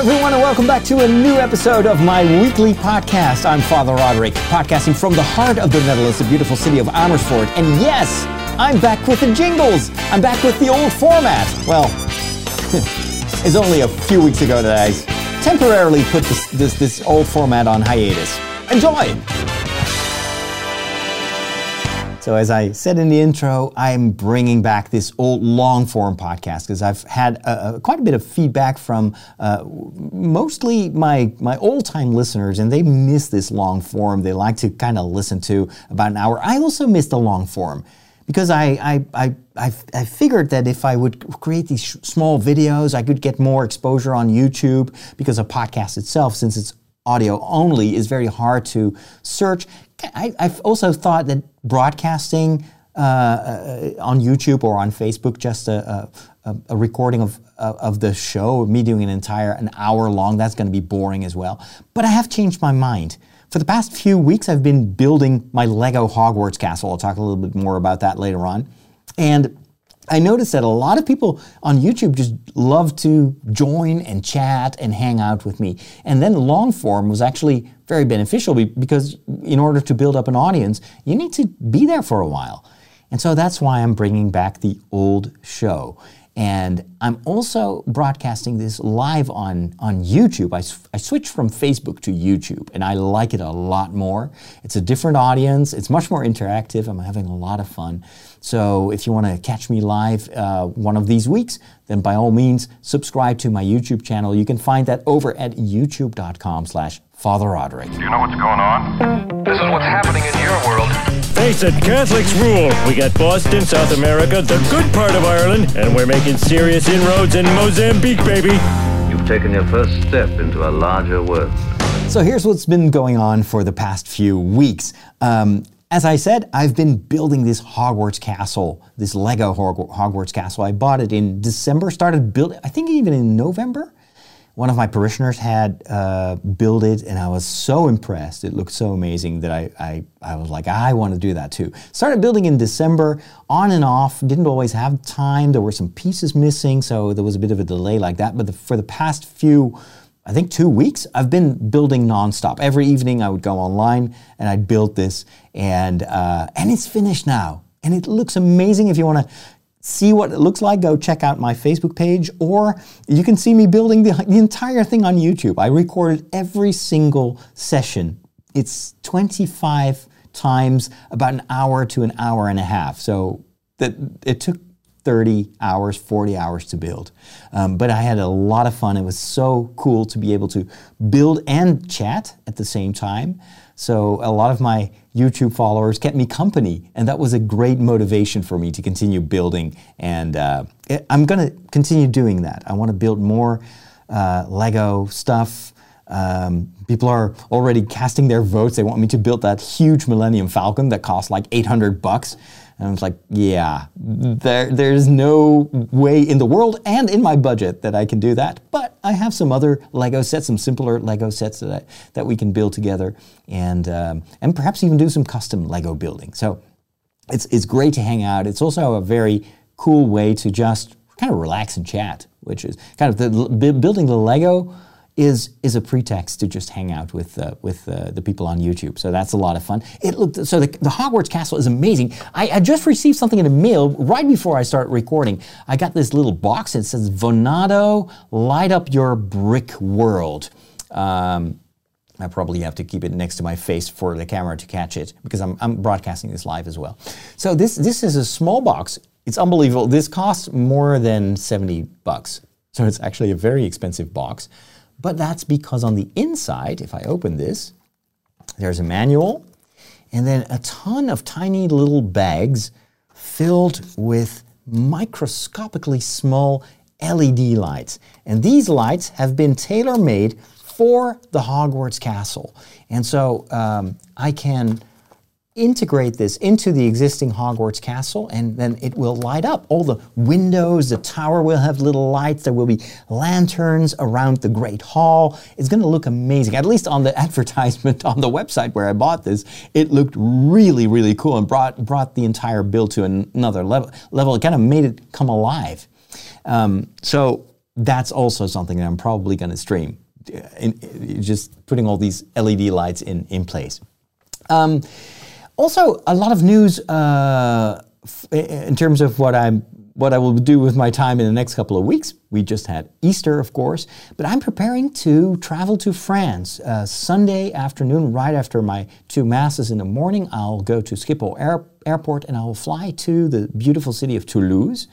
everyone, and welcome back to a new episode of my weekly podcast. I'm Father Roderick, podcasting from the heart of the Netherlands, the beautiful city of Amersfoort. And yes, I'm back with the jingles. I'm back with the old format. Well, it's only a few weeks ago that I temporarily put this, this, this old format on hiatus. Enjoy! So, as I said in the intro, I'm bringing back this old long form podcast because I've had uh, quite a bit of feedback from uh, mostly my, my old time listeners, and they miss this long form. They like to kind of listen to about an hour. I also miss the long form because I, I, I, I, figured that if I would create these sh- small videos, I could get more exposure on YouTube because a podcast itself, since it's audio only, is very hard to search. I, have also thought that broadcasting uh, uh, on YouTube or on Facebook, just a, a, a recording of, of the show, me doing an entire an hour long, that's going to be boring as well. But I have changed my mind. For the past few weeks, I've been building my Lego Hogwarts castle. I'll talk a little bit more about that later on. And I noticed that a lot of people on YouTube just love to join and chat and hang out with me. And then long form was actually very beneficial because in order to build up an audience, you need to be there for a while. And so that's why I'm bringing back the old show. And I'm also broadcasting this live on, on YouTube. I, I switched from Facebook to YouTube, and I like it a lot more. It's a different audience, it's much more interactive. I'm having a lot of fun. So if you want to catch me live uh, one of these weeks, then by all means, subscribe to my YouTube channel. You can find that over at youtube.com slash Father Roderick. Do you know what's going on? This is what's happening in your world. Face it, Catholics rule. We got Boston, South America, the good part of Ireland, and we're making serious inroads in Mozambique, baby. You've taken your first step into a larger world. So here's what's been going on for the past few weeks. Um, as I said, I've been building this Hogwarts castle, this Lego Hogwarts castle. I bought it in December, started building, I think even in November one of my parishioners had uh, built it, and I was so impressed. It looked so amazing that I, I, I was like, I want to do that too. Started building in December, on and off. Didn't always have time. There were some pieces missing, so there was a bit of a delay like that. But the, for the past few, I think two weeks, I've been building nonstop. Every evening, I would go online and I'd build this, and uh, and it's finished now and it looks amazing. If you want to see what it looks like, go check out my Facebook page, or you can see me building the, the entire thing on YouTube. I recorded every single session. It's 25 times about an hour to an hour and a half. So that it took 30 hours, 40 hours to build. Um, but I had a lot of fun. It was so cool to be able to build and chat at the same time. So a lot of my YouTube followers kept me company, and that was a great motivation for me to continue building. And uh, I'm going to continue doing that. I want to build more uh, Lego stuff. Um, people are already casting their votes. They want me to build that huge Millennium Falcon that costs like 800 bucks. And I was like, yeah, there, there's no way in the world and in my budget that I can do that. But I have some other Lego sets, some simpler Lego sets that, I, that we can build together and, um, and perhaps even do some custom Lego building. So it's, it's great to hang out. It's also a very cool way to just kind of relax and chat, which is kind of the, building the Lego is is a pretext to just hang out with uh, with uh, the people on YouTube. So that's a lot of fun. It looked so the, the Hogwarts castle is amazing. I, I, just received something in the mail right before I start recording. I got this little box that says Vonado, light up your brick world. Um, I probably have to keep it next to my face for the camera to catch it because I'm, I'm broadcasting this live as well. So this this is a small box. It's unbelievable. This costs more than 70 bucks. So it's actually a very expensive box. But that's because on the inside, if I open this, there's a manual and then a ton of tiny little bags filled with microscopically small LED lights. And these lights have been tailor made for the Hogwarts castle. And so um, I can integrate this into the existing Hogwarts castle and then it will light up. All the windows, the tower will have little lights, there will be lanterns around the Great Hall. It's going to look amazing. At least on the advertisement on the website where I bought this, it looked really, really cool and brought, brought the entire build to another level. level. It kind of made it come alive. Um, so that's also something that I'm probably going to stream. uh, in- in- just putting all these LED lights in, in place. Um, also, a lot of news uh, in terms of what I'm what I will do with my time in the next couple of weeks. We just had Easter, of course, but I'm preparing to travel to France uh, Sunday afternoon, right after my two masses in the morning. I'll go to Schiphol Air- Airport and I will fly to the beautiful city of Toulouse.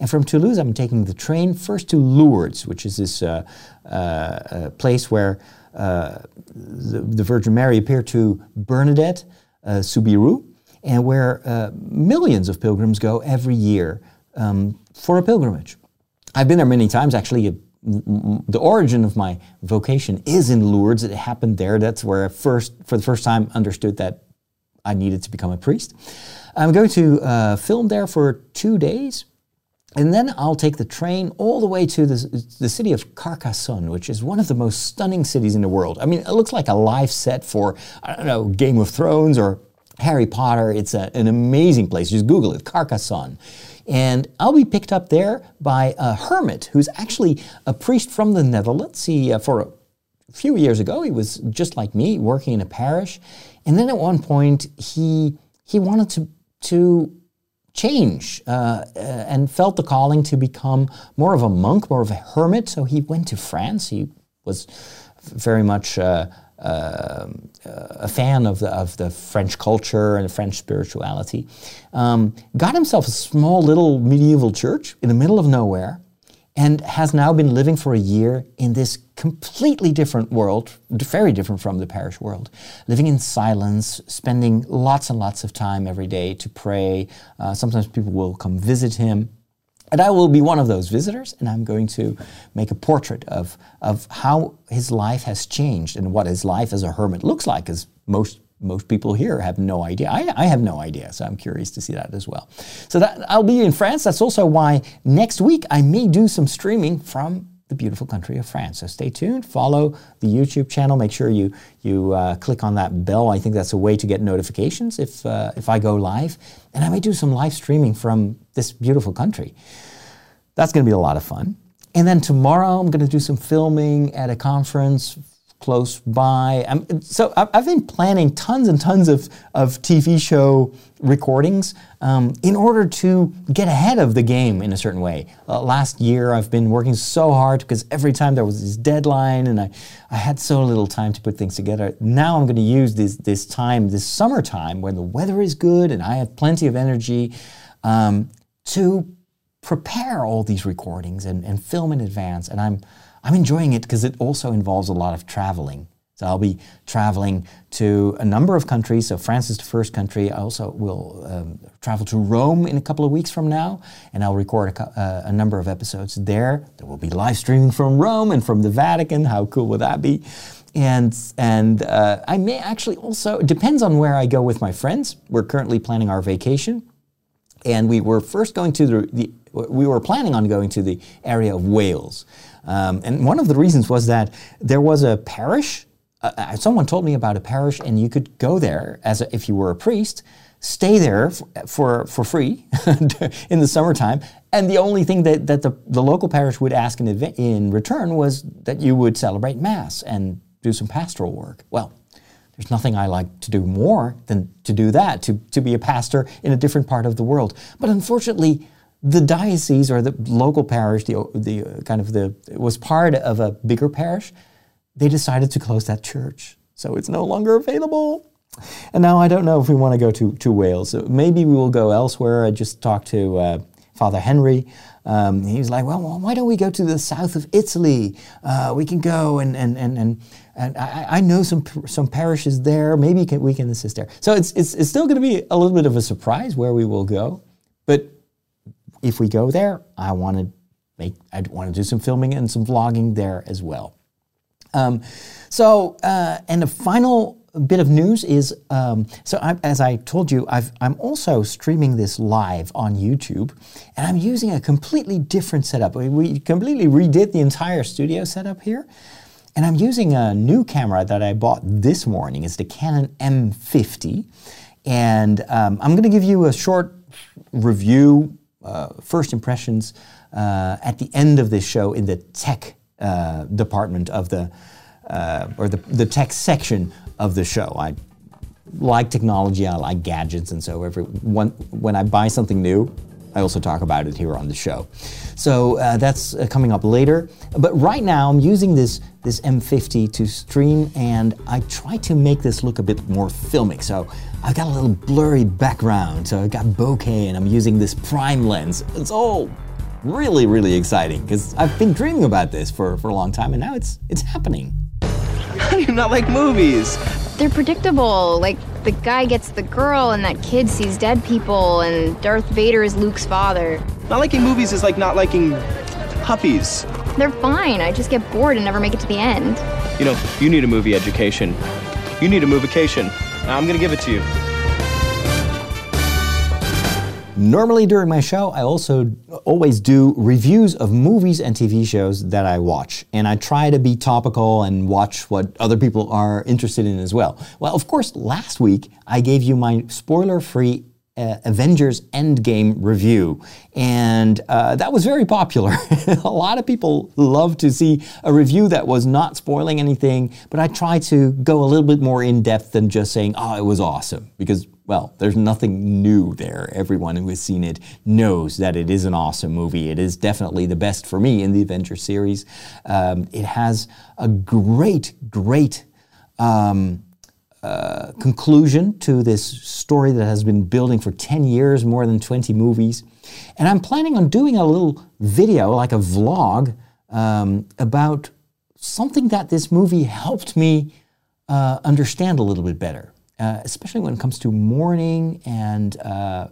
And from Toulouse, I'm taking the train first to Lourdes, which is this uh, uh, uh, place where uh, the, the Virgin Mary appeared to Bernadette uh, Soubirous, and where uh, millions of pilgrims go every year um, for a pilgrimage. I've been there many times. Actually, m- the origin of my vocation is in Lourdes. It happened there. That's where I first, for the first time, understood that I needed to become a priest. I'm going to uh, film there for two days. And then I'll take the train all the way to the, the city of Carcassonne, which is one of the most stunning cities in the world. I mean, it looks like a live set for, I don't know, Game of Thrones or Harry Potter. It's a, an amazing place. Just Google it, Carcassonne. And I'll be picked up there by a hermit who's actually a priest from the Netherlands. He, uh, for a few years ago, he was just like me, working in a parish. And then at one point, he, he wanted to, to change uh, uh, and felt the calling to become more of a monk, more of a hermit. So he went to France. He was very much uh, uh, a fan of the, of the French culture and French spirituality. Um, got himself a small little medieval church in the middle of nowhere and has now been living for a year in this completely different world, very different from the parish world, living in silence, spending lots and lots of time every day to pray. Uh, sometimes people will come visit him. And I will be one of those visitors, and I'm going to make a portrait of, of how his life has changed and what his life as a hermit looks like, as most most people here have no idea. I, I have no idea, so I'm curious to see that as well. So that I'll be in France. That's also why next week I may do some streaming from the beautiful country of France. So stay tuned. Follow the YouTube channel. Make sure you you uh, click on that bell. I think that's a way to get notifications if uh, if I go live. And I may do some live streaming from this beautiful country. That's going to be a lot of fun. And then tomorrow I'm going to do some filming at a conference close by. Um, so I've been planning tons and tons of, of TV show recordings um, in order to get ahead of the game in a certain way. Uh, last year I've been working so hard because every time there was this deadline and I, I had so little time to put things together. Now I'm going to use this, this time, this summertime when the weather is good and I have plenty of energy um, to prepare all these recordings and, and film in advance. And I'm, I'm enjoying it because it also involves a lot of traveling. So I'll be traveling to a number of countries. So France is the first country. I also will um, travel to Rome in a couple of weeks from now, and I'll record a, uh, a number of episodes there. There will be live streaming from Rome and from the Vatican. How cool would that be? And and uh, I may actually also it depends on where I go with my friends. We're currently planning our vacation and we were first going to the, the we were planning on going to the area of Wales. Um, and one of the reasons was that there was a parish. Uh, uh, someone told me about a parish, and you could go there as a, if you were a priest, stay there f- for, for free in the summertime. And the only thing that, that the, the local parish would ask in, in return was that you would celebrate Mass and do some pastoral work. Well, there's nothing I like to do more than to do that, to, to be a pastor in a different part of the world. But unfortunately, the diocese or the local parish, the, the kind of the, was part of a bigger parish, they decided to close that church. So it's no longer available. And now I don't know if we want to go to, to Wales. Maybe we will go elsewhere. I just talked to uh, Father Henry. Um, he was like, well, well, why don't we go to the south of Italy? Uh, we can go and, and, and, and, and I, I know some, some parishes there. Maybe can, we can assist there. So it's, it's, it's still going to be a little bit of a surprise where we will go. If we go there, I want to make, I want to do some filming and some vlogging there as well. Um, so, uh, and the final bit of news is um, so I, as I told you, I've, I'm also streaming this live on YouTube, and I'm using a completely different setup. We, we completely redid the entire studio setup here, and I'm using a new camera that I bought this morning. It's the Canon M50, and um, I'm going to give you a short review, uh, first impressions uh, at the end of this show in the tech uh, department of the, uh, or the, the tech section of the show. I like technology, I like gadgets, and so every one, when I buy something new, I also talk about it here on the show. So uh, that's uh, coming up later. But right now, I'm using this this M50 to stream, and I try to make this look a bit more filmic. So I've got a little blurry background, so I've got bokeh, and I'm using this prime lens. It's all really, really exciting because I've been dreaming about this for, for a long time, and now it's it's happening. How do you not like movies? They're predictable. Like the guy gets the girl, and that kid sees dead people, and Darth Vader is Luke's father. Not liking movies is like not liking puppies. They're fine. I just get bored and never make it to the end. You know, you need a movie education. You need a movication. I'm gonna give it to you. Normally during my show, I also always do reviews of movies and TV shows that I watch. And I try to be topical and watch what other people are interested in as well. Well, of course, last week I gave you my spoiler free uh, Avengers Endgame review. And uh, that was very popular. a lot of people love to see a review that was not spoiling anything, but I try to go a little bit more in depth than just saying, oh, it was awesome. Because well, there's nothing new there. Everyone who has seen it knows that it is an awesome movie. It is definitely the best for me in the Avengers series. Um, it has a great, great um, uh, conclusion to this story that has been building for 10 years, more than 20 movies. And I'm planning on doing a little video, like a vlog, um, about something that this movie helped me uh, understand a little bit better uh, especially when it comes to mourning and uh,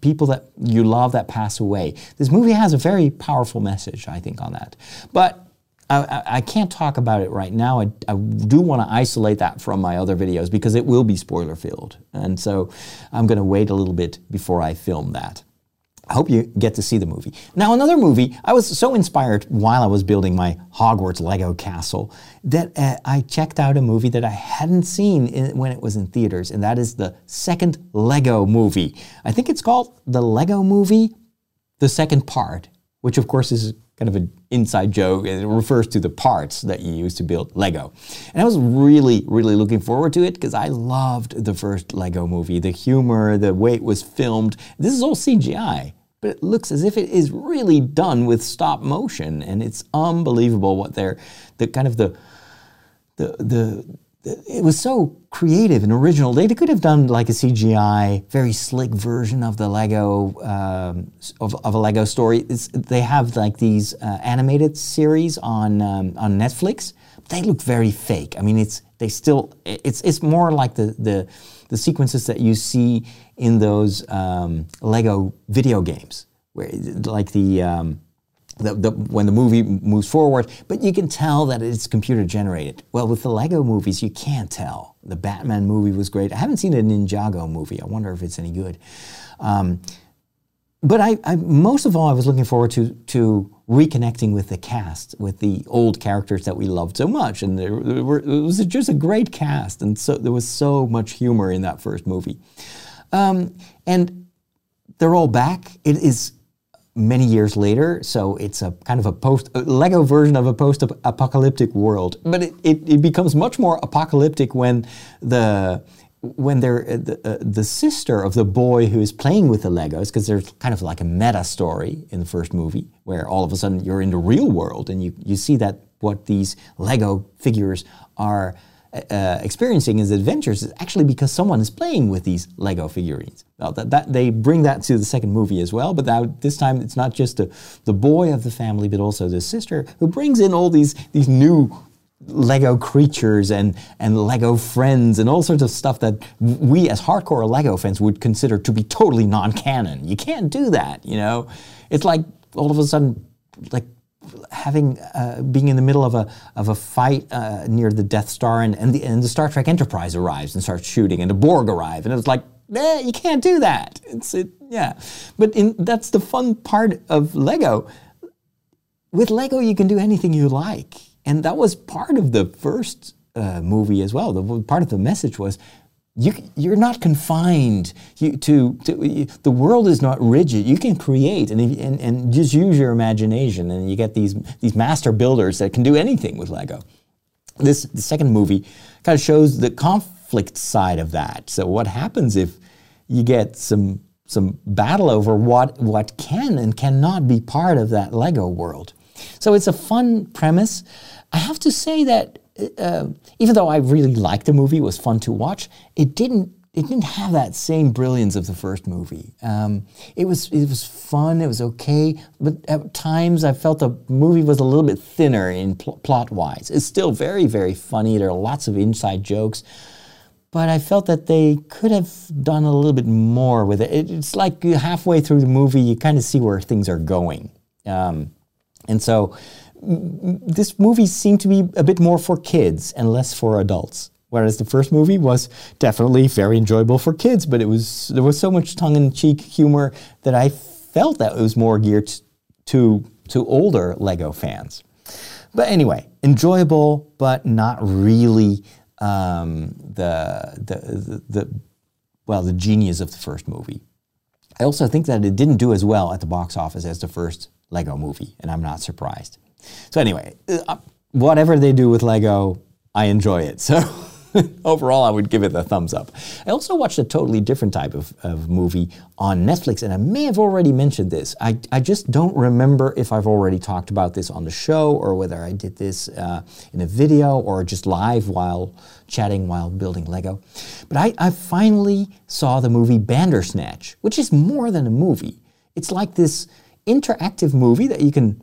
people that you love that pass away. This movie has a very powerful message, I think, on that. But I, I can't talk about it right now. I, I do want to isolate that from my other videos because it will be spoiler filled. And so I'm going to wait a little bit before I film that. I hope you get to see the movie. Now, another movie, I was so inspired while I was building my Hogwarts Lego castle that uh, I checked out a movie that I hadn't seen in, when it was in theaters, and that is the second Lego movie. I think it's called The Lego Movie, the second part, which of course is kind of an inside joke. It refers to the parts that you use to build Lego. And I was really, really looking forward to it because I loved the first Lego movie. The humor, the way it was filmed. This is all CGI but it looks as if it is really done with stop motion, and it's unbelievable what they're the kind of the the the. it was so creative and original. They could have done like a CGI, very slick version of the Lego um, of, of, a Lego story. It's, they have like these uh, animated series on um, on Netflix. They look very fake. I mean, it's they still it's it's more like the the the sequences that you see in those um, Lego video games, where like the, um, the, the, when the movie moves forward, but you can tell that it's computer generated. Well, with the Lego movies, you can't tell. The Batman movie was great. I haven't seen a Ninjago movie. I wonder if it's any good. Um, but I, I, most of all, I was looking forward to to reconnecting with the cast, with the old characters that we loved so much, and there, were, it was just a great cast, and so there was so much humor in that first movie, um, and they're all back. It is many years later, so it's a kind of a post a Lego version of a post-apocalyptic world, but it, it, it becomes much more apocalyptic when the when they're uh, the, uh, the, sister of the boy who is playing with the Legos, because there's kind of like a meta story in the first movie where all of a sudden you're in the real world and you, you see that what these Lego figures are uh, experiencing his adventures is actually because someone is playing with these Lego figurines. Well, that, that, they bring that to the second movie as well, but now this time it's not just the, the boy of the family, but also the sister who brings in all these, these new Lego creatures and, and Lego friends and all sorts of stuff that we as hardcore Lego fans would consider to be totally non-canon. You can't do that, you know? It's like all of a sudden, like having uh, being in the middle of a of a fight uh, near the Death Star and and the, and the Star Trek Enterprise arrives and starts shooting and the Borg arrive and it's like eh, you can't do that. It's it yeah, but in, that's the fun part of Lego. With Lego, you can do anything you like and that was part of the first uh, movie as well. The, part of the message was you, you're not confined you, to, to you, the world is not rigid. You can create and, and, and just use your imagination, and you get these, these master builders that can do anything with Lego. This the second movie kind of shows the conflict side of that. So what happens if you get some some battle over what what can and cannot be part of that Lego world? So it's a fun premise. I have to say that uh, even though I really liked the movie, it was fun to watch. It didn't it didn't have that same brilliance of the first movie. Um, it was it was fun. It was okay, but at times I felt the movie was a little bit thinner in pl- plot wise. It's still very very funny. There are lots of inside jokes, but I felt that they could have done a little bit more with it. it it's like halfway through the movie, you kind of see where things are going, um, and so this movie seemed to be a bit more for kids and less for adults. Whereas the first movie was definitely very enjoyable for kids, but it was there was so much tongue-in-cheek humor that I felt that it was more geared to to older Lego fans. But anyway, enjoyable, but not really um, the, the the the well the genius of the first movie. I also think that it didn't do as well at the box office as the first Lego movie, and I'm not surprised. So anyway, uh, whatever they do with Lego, I enjoy it. So overall, I would give it a thumbs up. I also watched a totally different type of, of movie on Netflix, and I may have already mentioned this. I, I just don't remember if I've already talked about this on the show or whether I did this uh, in a video or just live while chatting while building Lego. But I, I finally saw the movie Bandersnatch, which is more than a movie. It's like this interactive movie that you can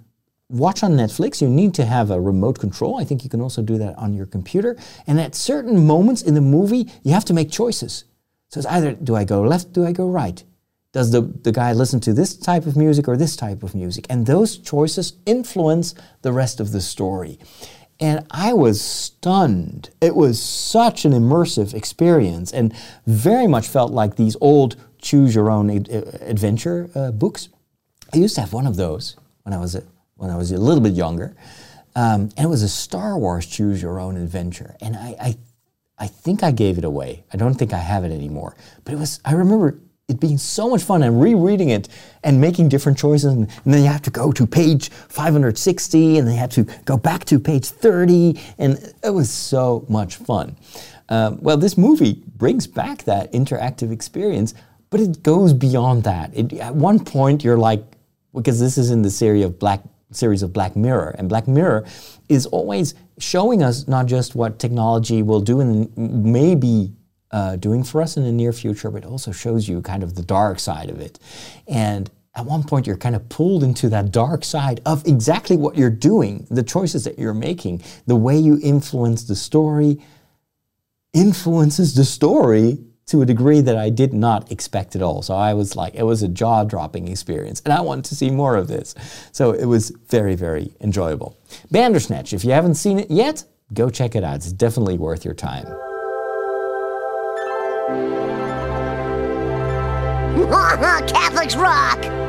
watch on Netflix, you need to have a remote control. I think you can also do that on your computer. And at certain moments in the movie, you have to make choices. So it's either do I go left, do I go right? Does the, the guy listen to this type of music or this type of music? And those choices influence the rest of the story. And I was stunned. It was such an immersive experience and very much felt like these old choose your own ad- adventure uh, books. I used to have one of those when I was a, when I was a little bit younger, um, and it was a Star Wars Choose Your Own Adventure, and I, I, I think I gave it away. I don't think I have it anymore, but it was. I remember it being so much fun and rereading it and making different choices, and, and then you have to go to page 560, and then you have to go back to page 30, and it was so much fun. Um, well, this movie brings back that interactive experience, but it goes beyond that. It, at one point, you're like, because this is in the series of Black series of Black Mirror, and Black Mirror is always showing us not just what technology will do and may be uh, doing for us in the near future, but also shows you kind of the dark side of it. And at one point, you're kind of pulled into that dark side of exactly what you're doing, the choices that you're making, the way you influence the story, influences the story to a degree that I did not expect at all. So I was like, it was a jaw dropping experience, and I wanted to see more of this. So it was very, very enjoyable. Bandersnatch, if you haven't seen it yet, go check it out. It's definitely worth your time. Catholics rock!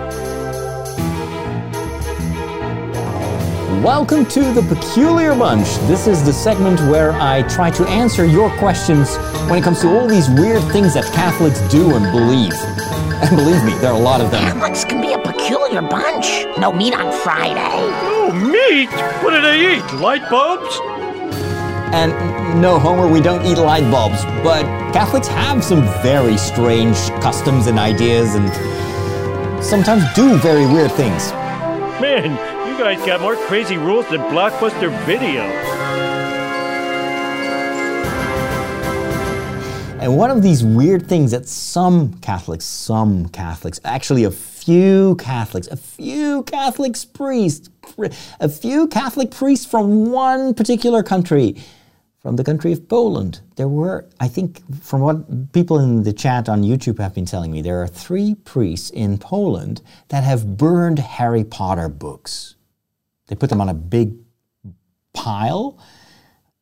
Welcome to the Peculiar Bunch. This is the segment where I try to answer your questions when it comes to all these weird things that Catholics do and believe. And believe me, there are a lot of them. Catholics can be a peculiar bunch. No meat on Friday. No meat! What do they eat? Light bulbs? And no, Homer, we don't eat light bulbs, but Catholics have some very strange customs and ideas and sometimes do very weird things. Man, you guys got more crazy rules than Blockbuster Video. And one of these weird things that some Catholics, some Catholics, actually a few Catholics, a few Catholic priests, a few Catholic priests from one particular country, from the country of Poland. There were, I think, from what people in the chat on YouTube have been telling me, there are three priests in Poland that have burned Harry Potter books. They put them on a big pile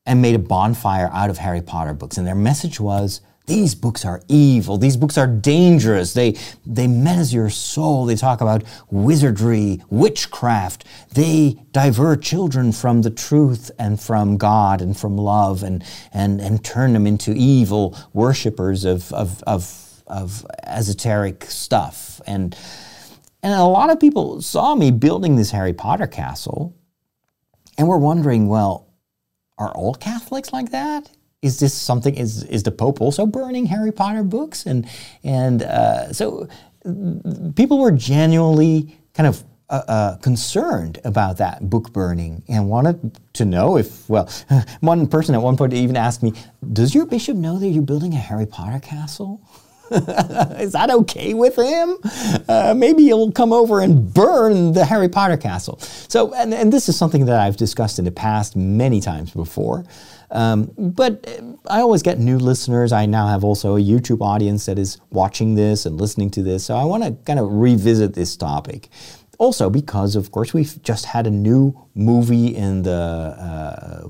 and made a bonfire out of Harry Potter books. And their message was These books are evil. These books are dangerous. They, they menace your soul. They talk about wizardry, witchcraft. They divert children from the truth and from God and from love and, and, and turn them into evil worshippers of, of, of, of esoteric stuff. And, and a lot of people saw me building this Harry Potter castle and were wondering, well, are all Catholics like that? is this something? Is is the Pope also burning Harry Potter books? And and uh, so people were genuinely kind of uh, uh, concerned about that book burning and wanted to know if, well, one person at one point even asked me, Does your bishop know that you're building a Harry Potter castle? Is that okay with him? Uh, maybe he'll come over and burn the Harry Potter castle. So, and, and this is something that I've discussed in the past many times before. Um, but I always get new listeners. I now have also a YouTube audience that is watching this and listening to this. So I want to kind of revisit this topic. Also, because of course we've just had a new movie in the uh,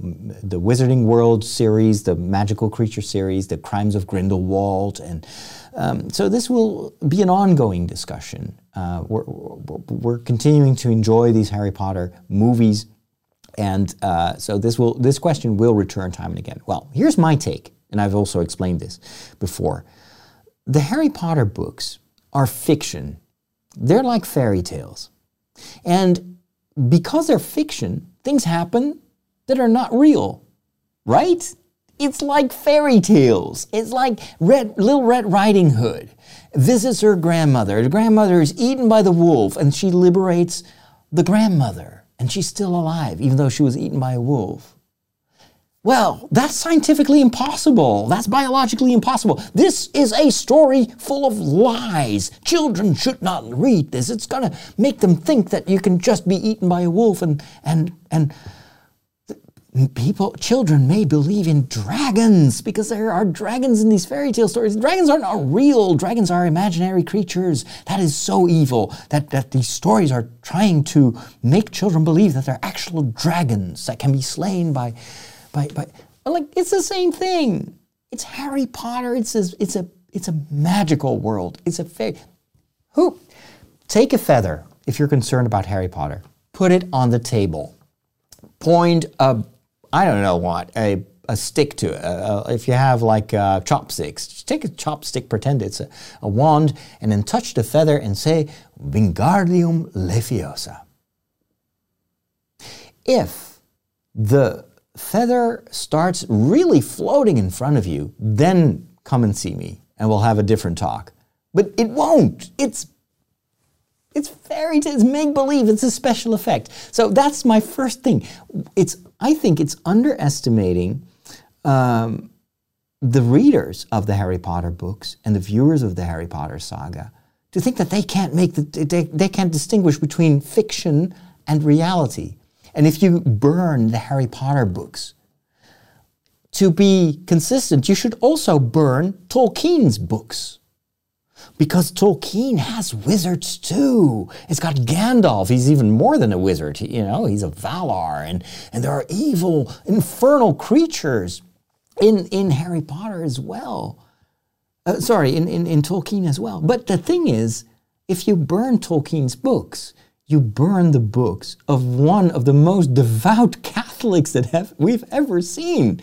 the Wizarding World series, the Magical Creature series, the Crimes of Grindelwald, and um, so this will be an ongoing discussion. Uh, we're, we're continuing to enjoy these Harry Potter movies and uh, so this will this question will return time and again. Well, here's my take, and I've also explained this before. The Harry Potter books are fiction. They're like fairy tales. And because they're fiction, things happen that are not real. Right? It's like fairy tales. It's like Red, Little Red Riding Hood visits her grandmother. The grandmother is eaten by the wolf, and she liberates the grandmother and she's still alive, even though she was eaten by a wolf. Well, that's scientifically impossible. That's biologically impossible. This is a story full of lies. Children should not read this. It's going to make them think that you can just be eaten by a wolf and and and people children may believe in dragons because there are dragons in these fairy tale stories dragons are not real dragons are imaginary creatures that is so evil that, that these stories are trying to make children believe that they're actual dragons that can be slain by by, by like it's the same thing. It's harry potter. It's a, it's a it's a magical world. It's a fairy. Who? Take a feather if you're concerned about harry potter. Put it on the table. Point a I don't know what, a, a stick to it. Uh, if you have like uh, chopsticks, take a chopstick, pretend it's a, a, wand, and then touch the feather and say, Wingardium Leviosa. If the feather starts really floating in front of you, then come and see me and we'll have a different talk. But it won't. It's it's fairy tales, it's make believe, it's a special effect. So that's my first thing. It's I think it's underestimating um, the readers of the Harry Potter books and the viewers of the Harry Potter saga to think that they can't make the, they, they can't distinguish between fiction and reality. And if you burn the Harry Potter books, to be consistent, you should also burn Tolkien's books because Tolkien has wizards too. It's got Gandalf. He's even more than a wizard. He, you know, he's a Valar, and and there are evil, infernal creatures in in Harry Potter as well. Uh, sorry, in, in in Tolkien as well. But the thing is, if you burn Tolkien's books, you burn the books of one of the most devout Catholics that have, we've ever seen.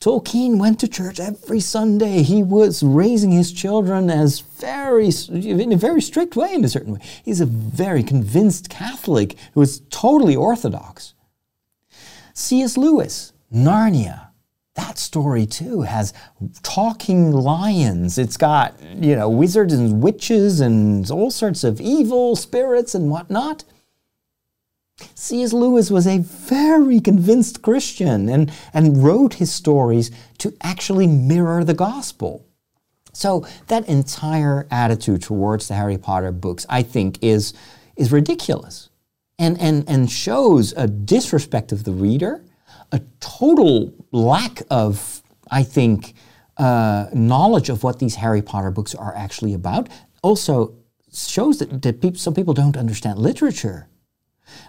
Tolkien went to church every Sunday. He was raising his children as very, in a very strict way, in a certain way. He's a very convinced Catholic who is totally orthodox. C.S. Lewis, Narnia, that story too has talking lions. It's got, you know, wizards and witches and all sorts of evil spirits and whatnot. C.S. Lewis was a very convinced Christian and, and wrote his stories to actually mirror the gospel. So that entire attitude towards the Harry Potter books, I think, is, is ridiculous and, and, and shows a disrespect of the reader, a total lack of, I think, uh, knowledge of what these Harry Potter books are actually about. Also shows that, that some people don't understand literature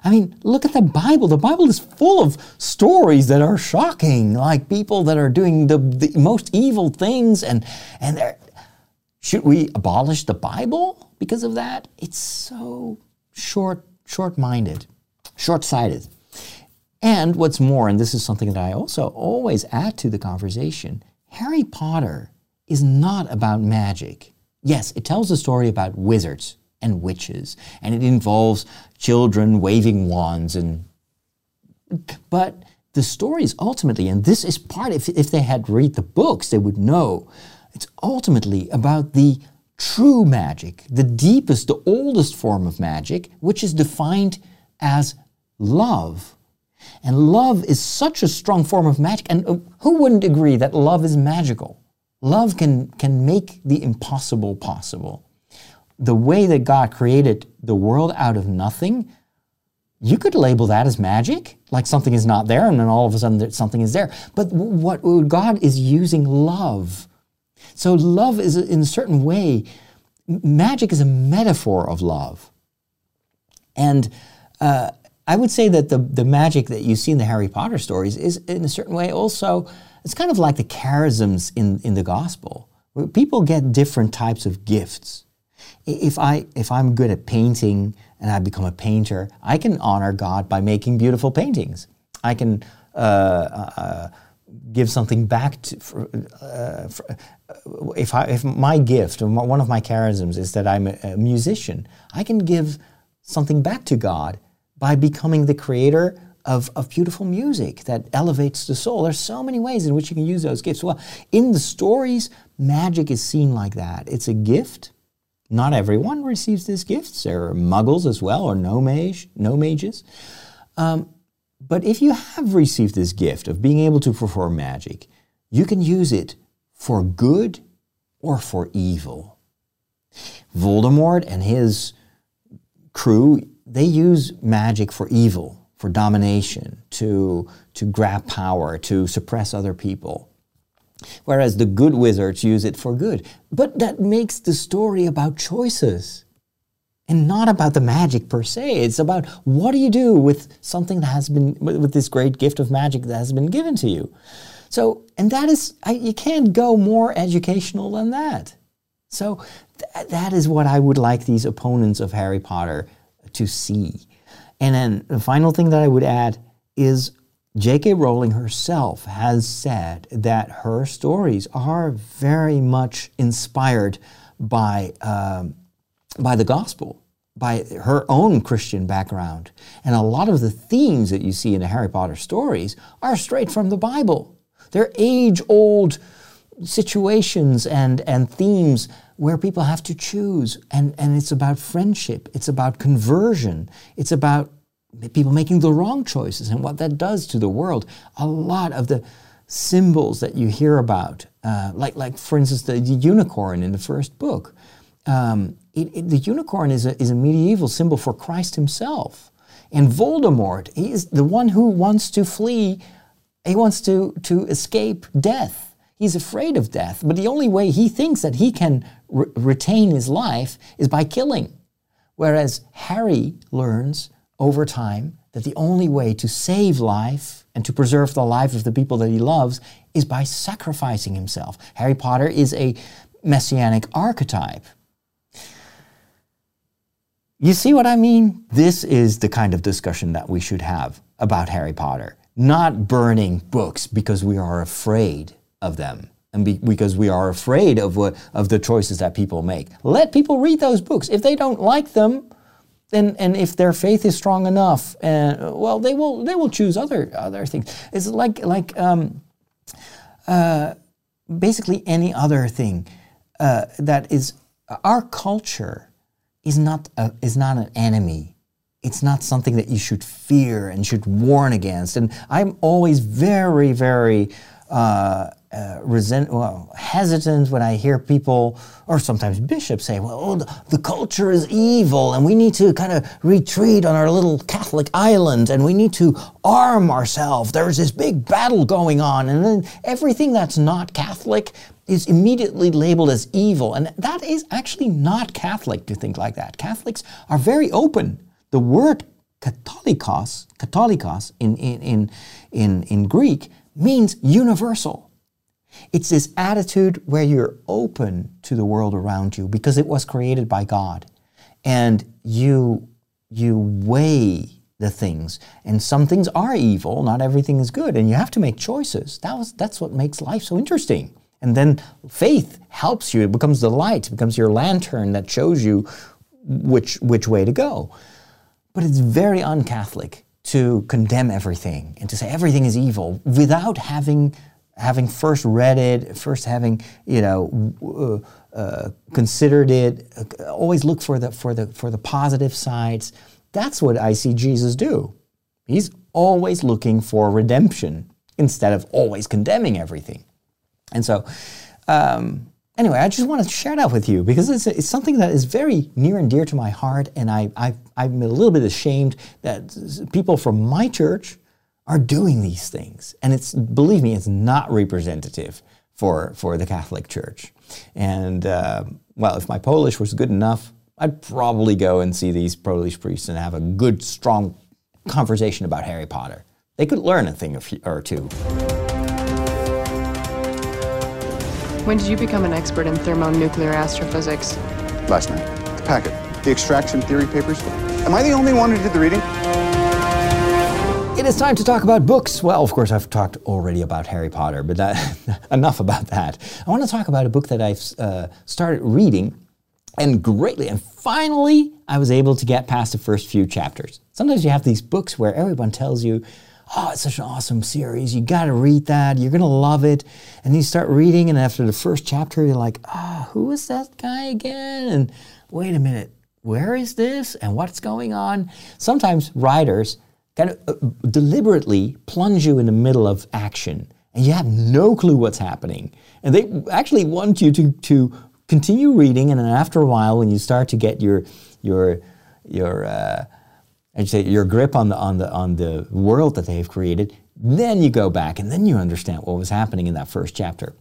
I mean, look at the Bible. The Bible is full of stories that are shocking, like people that are doing the, the most evil things, and and should we abolish the Bible because of that? It's so short, short-minded, short-sighted. And what's more, and this is something that I also always add to the conversation, Harry Potter is not about magic. Yes, it tells a story about wizards and witches, and it involves children waving wands and but the story is ultimately, and this is part, if, if they had read the books, they would know, it's ultimately about the true magic, the deepest, the oldest form of magic, which is defined as love. And love is such a strong form of magic. And uh, who wouldn't agree that love is magical? Love can, can make the impossible possible. The way that God created the world out of nothing, you could label that as magic, like something is not there and then all of a sudden something is there. But what God is using love. So love is in a certain way, magic is a metaphor of love. And uh, I would say that the, the magic that you see in the Harry Potter stories is, in a certain way, also, it's kind of like the charisms in, in the gospel. where People get different types of gifts. If, I, if I'm good at painting and I become a painter, I can honor God by making beautiful paintings. I can uh, uh, give something back to, for, uh, for, if, I, if my gift, or one of my charisms is that I'm a, a musician, I can give something back to God by becoming the creator of, of beautiful music that elevates the soul. There's so many ways in which you can use those gifts. Well, in the stories, magic is seen like that. It's a gift. Not everyone receives these gifts. There are muggles as well, or No-Maj, no mages. Um, but if you have received this gift of being able to perform magic, you can use it for good or for evil. Voldemort and his crew, they use magic for evil, for domination, to, to grab power, to suppress other people. Whereas the good wizards use it for good. But that makes the story about choices and not about the magic per se. It's about what do you do with something that has been, with this great gift of magic that has been given to you. So, and that is, I, you can't go more educational than that. So, th- that is what I would like these opponents of Harry Potter to see. And then the final thing that I would add is J.K. Rowling herself has said that her stories are very much inspired by, um, by the gospel, by her own Christian background. And a lot of the themes that you see in the Harry Potter stories are straight from the Bible. They're age old situations and, and themes where people have to choose. And, and it's about friendship, it's about conversion, it's about people making the wrong choices and what that does to the world. A lot of the symbols that you hear about, uh, like, like for instance, the, the unicorn in the first book. Um, it, it- the unicorn is a, is a medieval symbol for Christ himself. And Voldemort, he is the one who wants to flee, he wants to, to escape death. He's afraid of death, but the only way he thinks that he can re- retain his life is by killing. Whereas Harry learns over time that the only way to save life and to preserve the life of the people that he loves is by sacrificing himself. Harry Potter is a messianic archetype. You see what I mean? This is the kind of discussion that we should have about Harry Potter, not burning books because we are afraid of them and be, because we are afraid of what of the choices that people make. Let people read those books. If they don't like them, and, and if their faith is strong enough, uh, well, they will they will choose other other things. It's like like um, uh, basically any other thing uh, that is our culture is not a, is not an enemy. It's not something that you should fear and should warn against. And I'm always very very uh, uh, resent, well, hesitant when I hear people, or sometimes bishops say, well, oh, the, the culture is evil and we need to kind of retreat on our little Catholic island and we need to arm ourselves. There's this big battle going on. And then everything that's not Catholic is immediately labeled as evil. And that is actually not Catholic to think like that. Catholics are very open. The word Katholikos, Katholikos in, in, in, in, in Greek means universal. It's this attitude where you're open to the world around you because it was created by God. And you, you weigh the things. And some things are evil, not everything is good, and you have to make choices. That was, that's what makes life so interesting. And then faith helps you. It becomes the light, it becomes your lantern that shows you which, which way to go. But it's very un-Catholic to condemn everything and to say everything is evil without having having first read it, first having you know uh, uh, considered it. Uh, always look for the for the for the positive sides. That's what I see Jesus do. He's always looking for redemption instead of always condemning everything. And so, um, anyway, I just wanted to share that with you because it's, it's something that is very near and dear to my heart. And I, I, I'm a little bit ashamed that people from my church are doing these things. And it's, believe me, it's not representative for, for the Catholic Church. And, uh, well, if my Polish was good enough, I'd probably go and see these Polish priests and have a good, strong conversation about Harry Potter. They could learn a thing or two. When did you become an expert in thermonuclear astrophysics? Last night. The packet. The extraction theory papers. Am I the only one who did the reading? It is time to talk about books. Well, of course, I've talked already about Harry Potter, but that, enough about that. I want to talk about a book that I've uh, started reading and greatly, and finally, I was able to get past the first few chapters. Sometimes you have these books where everyone tells you, oh, it's such an awesome series. You got to read that. You're going to love it. And you start reading, and after the first chapter, you're like, ah, oh, who is that guy again? And wait a minute, where is this? And what's going on? Sometimes writers kind of uh, deliberately plunge you in the middle of action, and you have no clue what's happening. And they actually want you to, to continue reading, and then after a while, when you start to get your, your, your, uh, you say your grip on the on the on the world that they've created, then you go back and then you understand what was happening in that first chapter.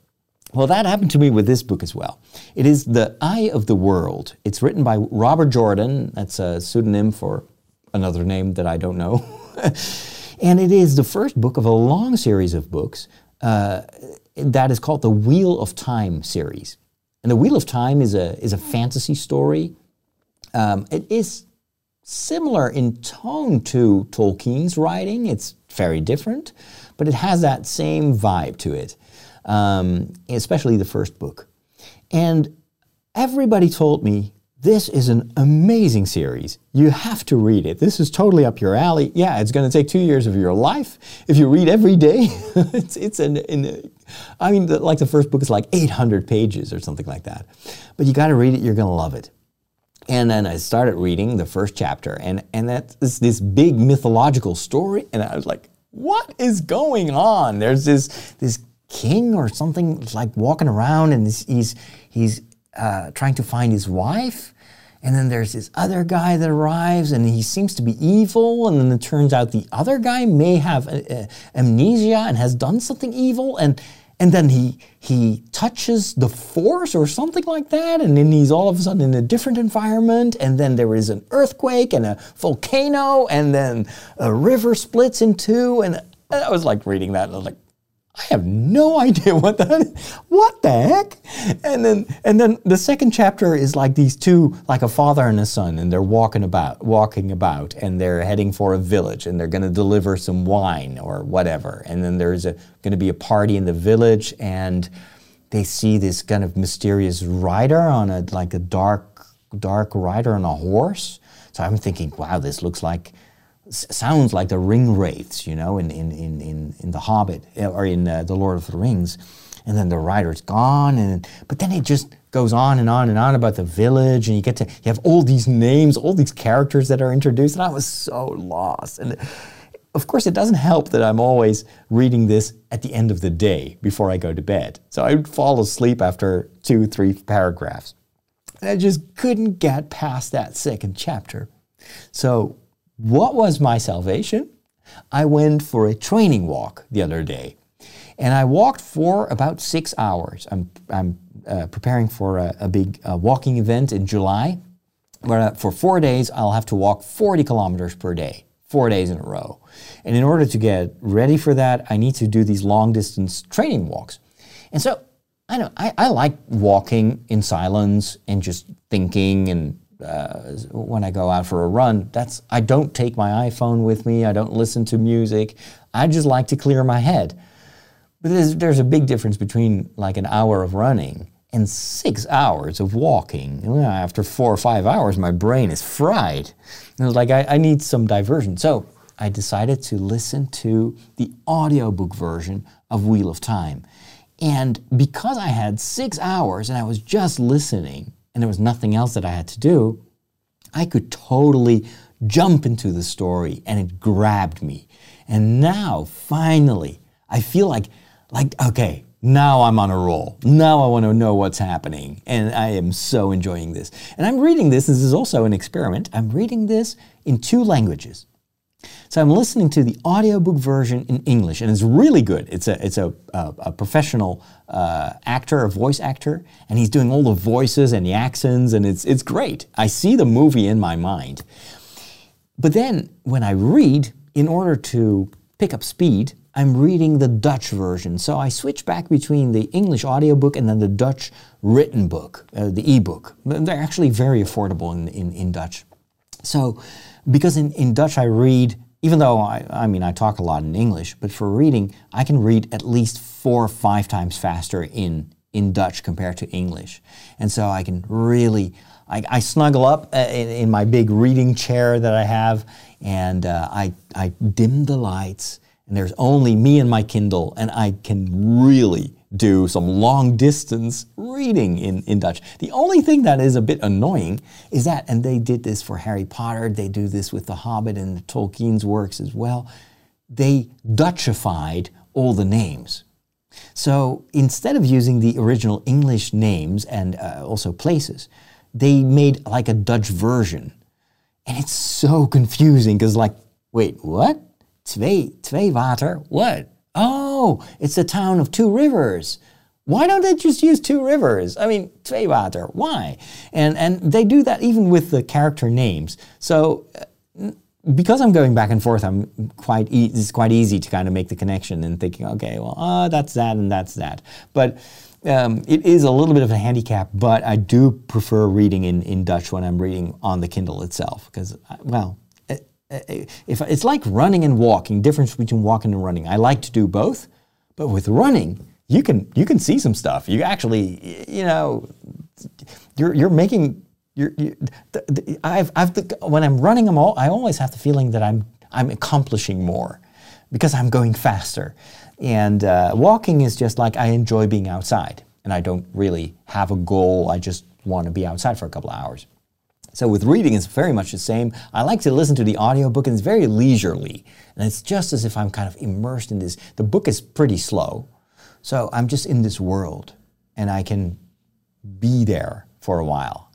Well, that happened to me with this book as well. It is The Eye of the World. It's written by Robert Jordan. That's a pseudonym for another name that I don't know. and it is the first book of a long series of books uh, that is called the Wheel of Time series. And the Wheel of Time is a, is a fantasy story. Um, it is similar in tone to Tolkien's writing. It's very different, but it has that same vibe to it, um, especially the first book. And everybody told me this is an amazing series. You have to read it. This is totally up your alley. Yeah, it's going to take two years of your life if you read every day. it's it's an, an I mean, the, like the first book is like 800 pages or something like that. But you got to read it. You're going to love it. And then I started reading the first chapter, and, and that's this big mythological story. And I was like, what is going on? There's this, this king or something like walking around, and he's, he's, uh, trying to find his wife. And then there's this other guy that arrives, and he seems to be evil. And then it turns out the other guy may have uh, uh amnesia and has done something evil. And and then he he touches the force or something like that and then he's all of a sudden in a different environment and then there is an earthquake and a volcano and then a river splits in two and I was like reading that and I was like I have no idea what that. What the heck? And then and then the second chapter is like these two, like a father and a son, and they're walking about, walking about, and they're heading for a village, and they're going to deliver some wine or whatever. And then there's a going to be a party in the village, and they see this kind of mysterious rider on a like a dark, dark rider on a horse. So I'm thinking, wow, this looks like sounds like the ring wraiths, you know, in, in, in, in, in The Hobbit eh, or in uh, The Lord of the Rings. And then the rider's gone, and but then it just goes on and on and on about the village, and you get to you have all these names, all these characters that are introduced, and I was so lost. And of course, it doesn't help that I'm always reading this at the end of the day before I go to bed. So I would fall asleep after two, three paragraphs. And I just couldn't get past that second chapter. So what was my salvation? I went for a training walk the other day. And I walked for about six hours. I'm, I'm uh, preparing for a, a big uh, walking event in July, where uh, for four days I'll have to walk 40 kilometers per day. four days in a row. And in order to get ready for that, I need to do these long distance training walks. And so I know I, I like walking in silence and just thinking and uh, when I go out for a run, that's I don't take my iPhone with me. I don't listen to music. I just like to clear my head. But there's, there's a big difference between like an hour of running and six hours of walking. After four or five hours, my brain is fried. And it was like I, I need some diversion. So I decided to listen to the audiobook version of Wheel of Time. And because I had six hours and I was just listening, and there was nothing else that I had to do, I could totally jump into the story and it grabbed me. And now, finally, I feel like, like, okay, now I'm on a roll. Now I want to know what's happening. And I am so enjoying this. And I'm reading this, this is also an experiment. I'm reading this in two languages. So I'm listening to the audiobook version in English, and it's really good. It's a it's a, a, a professional uh, actor, a voice actor, and he's doing all the voices and the accents, and it's it's great. I see the movie in my mind. But then when I read, in order to pick up speed, I'm reading the Dutch version. So I switch back between the English audiobook and then the Dutch written book, uh, the ebook. They're actually very affordable in, in, in Dutch. So because in, in Dutch I read, even though I, I mean I talk a lot in English, but for reading I can read at least four or five times faster in in Dutch compared to English, and so I can really I, I snuggle up uh, in, in, my big reading chair that I have, and uh, I I dim the lights, and there's only me and my Kindle, and I can really do some long distance reading in, in Dutch. The only thing that is a bit annoying is that, and they did this for Harry Potter, they do this with The Hobbit and Tolkien's works as well, they Dutchified all the names. So instead of using the original English names and uh, also places, they made like a Dutch version. And it's so confusing because, like, wait, what? Twee, twee water? What? Oh, it's the town of two rivers. Why don't they just use two rivers? I mean, Tweewater, why? And, and they do that even with the character names. So uh, because I'm going back and forth, I'm quite e- it's quite easy to kind of make the connection and thinking, okay, well, uh, that's that and that's that. But um, it is a little bit of a handicap, but I do prefer reading in, in Dutch when I'm reading on the Kindle itself because, uh, well, if it's like running and walking, difference between walking and running. I like to do both, but with running, you can you can see some stuff. You actually, you know, you're you're making. You're, you, I've, I've the, when I'm running them all, I always have the feeling that I'm I'm accomplishing more because I'm going faster. And uh, walking is just like I enjoy being outside, and I don't really have a goal. I just want to be outside for a couple of hours. So with reading, it's very much the same. I like to listen to the audiobook and it's very leisurely. And it's just as if I'm kind of immersed in this. The book is pretty slow. So I'm just in this world and I can be there for a while.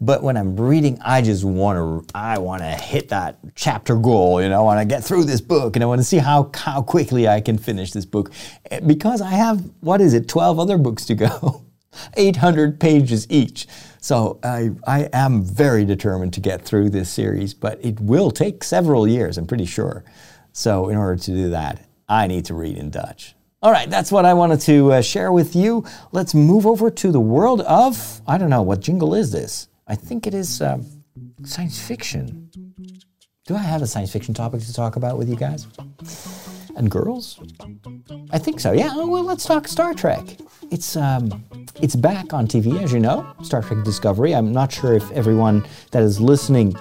But when I'm reading, I just want to I want to hit that chapter goal, you know, I want to get through this book and I want to see how how quickly I can finish this book eh, because I have what is it, 12 other books to go. 800 pages each. So I, I am very determined to get through this series, but it will take several years, I'm pretty sure. So in order to do that, I need to read in Dutch. All right, that's what I wanted to uh, share with you. Let's move over to the world of, I don't know, what jingle is this? I think it is um, science fiction. Do I have a science fiction topic to talk about with you guys? And girls? I think so, yeah. Oh, well, let's talk Star Trek. It's um, it's back on TV, as you know, Star Trek Discovery. I'm not sure if everyone that is listening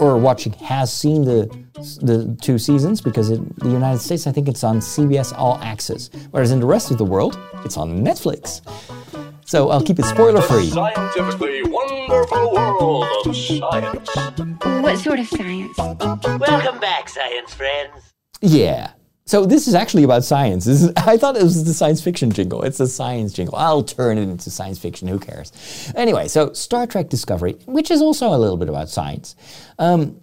or watching has seen the the two seasons because in the United States, I think it's on CBS All Access, whereas in the rest of the world, it's on Netflix. So I'll keep it spoiler free. Scientifically wonderful world of science. What sort of science? Welcome back, science friends. Yeah. So this is actually about science. Is, I thought it was the science fiction jingle. It's a science jingle. I'll turn it into science fiction. Who cares? Anyway, so Star Trek Discovery, which is also a little bit about science. Um,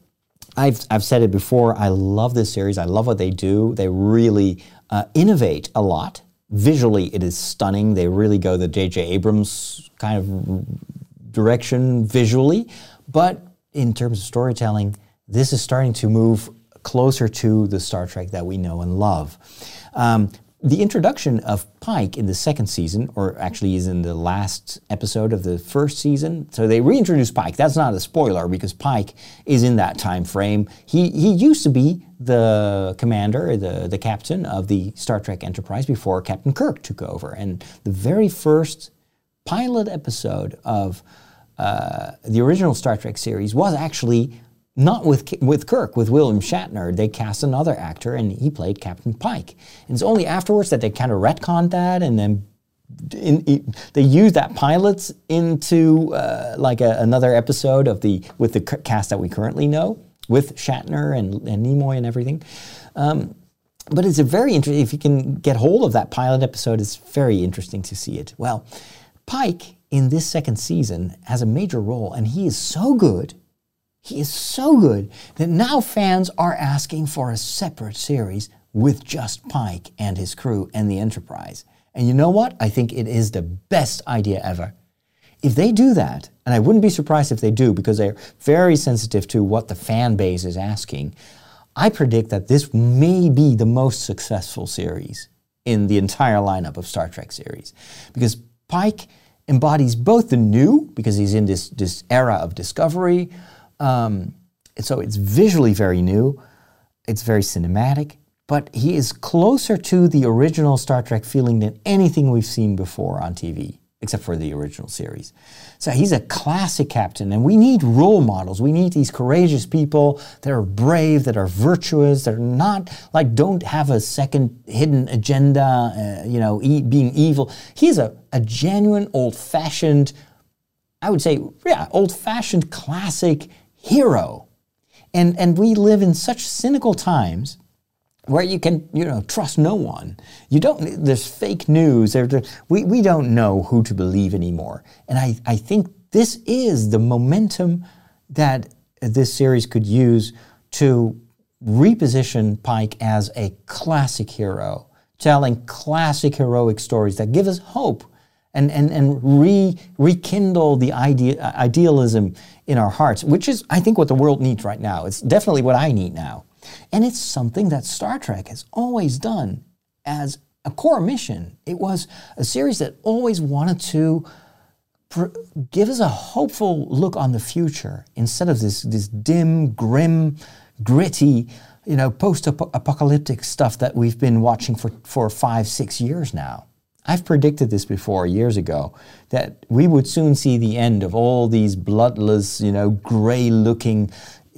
I've, I've said it before. I love this series. I love what they do. They really uh, innovate a lot. Visually, it is stunning. They really go the J.J. Abrams kind of direction visually. But in terms of storytelling, this is starting to move closer to the Star Trek that we know and love. Um, the introduction of Pike in the second season, or actually is in the last episode of the first season. So they reintroduce Pike. That's not a spoiler because Pike is in that time frame. He he used to be the commander, the the captain of the Star Trek Enterprise before Captain Kirk took over. And the very first pilot episode of uh, the original Star Trek series was actually not with with Kirk, with William Shatner. They cast another actor, and he played Captain Pike. And it's only afterwards that they kind of retconned that, and then in, they used that pilot into uh, like a, another episode of the with the cast that we currently know with Shatner and, and Nimoy and everything. Um, but it's a very interesting. If you can get hold of that pilot episode, it's very interesting to see it. Well, Pike in this second season has a major role, and he is so good he is so good that now fans are asking for a separate series with just Pike and his crew and the Enterprise. And you know what? I think it is the best idea ever. If they do that, and I wouldn't be surprised if they do because they're very sensitive to what the fan base is asking, I predict that this may be the most successful series in the entire lineup of Star Trek series. Because Pike embodies both the new, because he's in this, this era of discovery, um, so it's visually very new, it's very cinematic, but he is closer to the original Star Trek feeling than anything we've seen before on TV, except for the original series. So he's a classic captain, and we need role models. We need these courageous people that are brave, that are virtuous, that are not like don't have a second hidden agenda, uh, you know, e- being evil. He's a, a genuine, old fashioned, I would say, yeah, old fashioned classic hero. And, and we live in such cynical times where you can, you know, trust no one. You don't, there's fake news. There, we, we don't know who to believe anymore. And I, I think this is the momentum that this series could use to reposition Pike as a classic hero, telling classic heroic stories that give us hope and, and, and re, rekindle the idea, idealism in our hearts, which is, I think, what the world needs right now. It's definitely what I need now. And it's something that Star Trek has always done as a core mission. It was a series that always wanted to pr- give us a hopeful look on the future instead of this, this dim, grim, gritty, you know, post-apocalyptic stuff that we've been watching for, for five, six years now. I've predicted this before years ago that we would soon see the end of all these bloodless, you know, gray looking,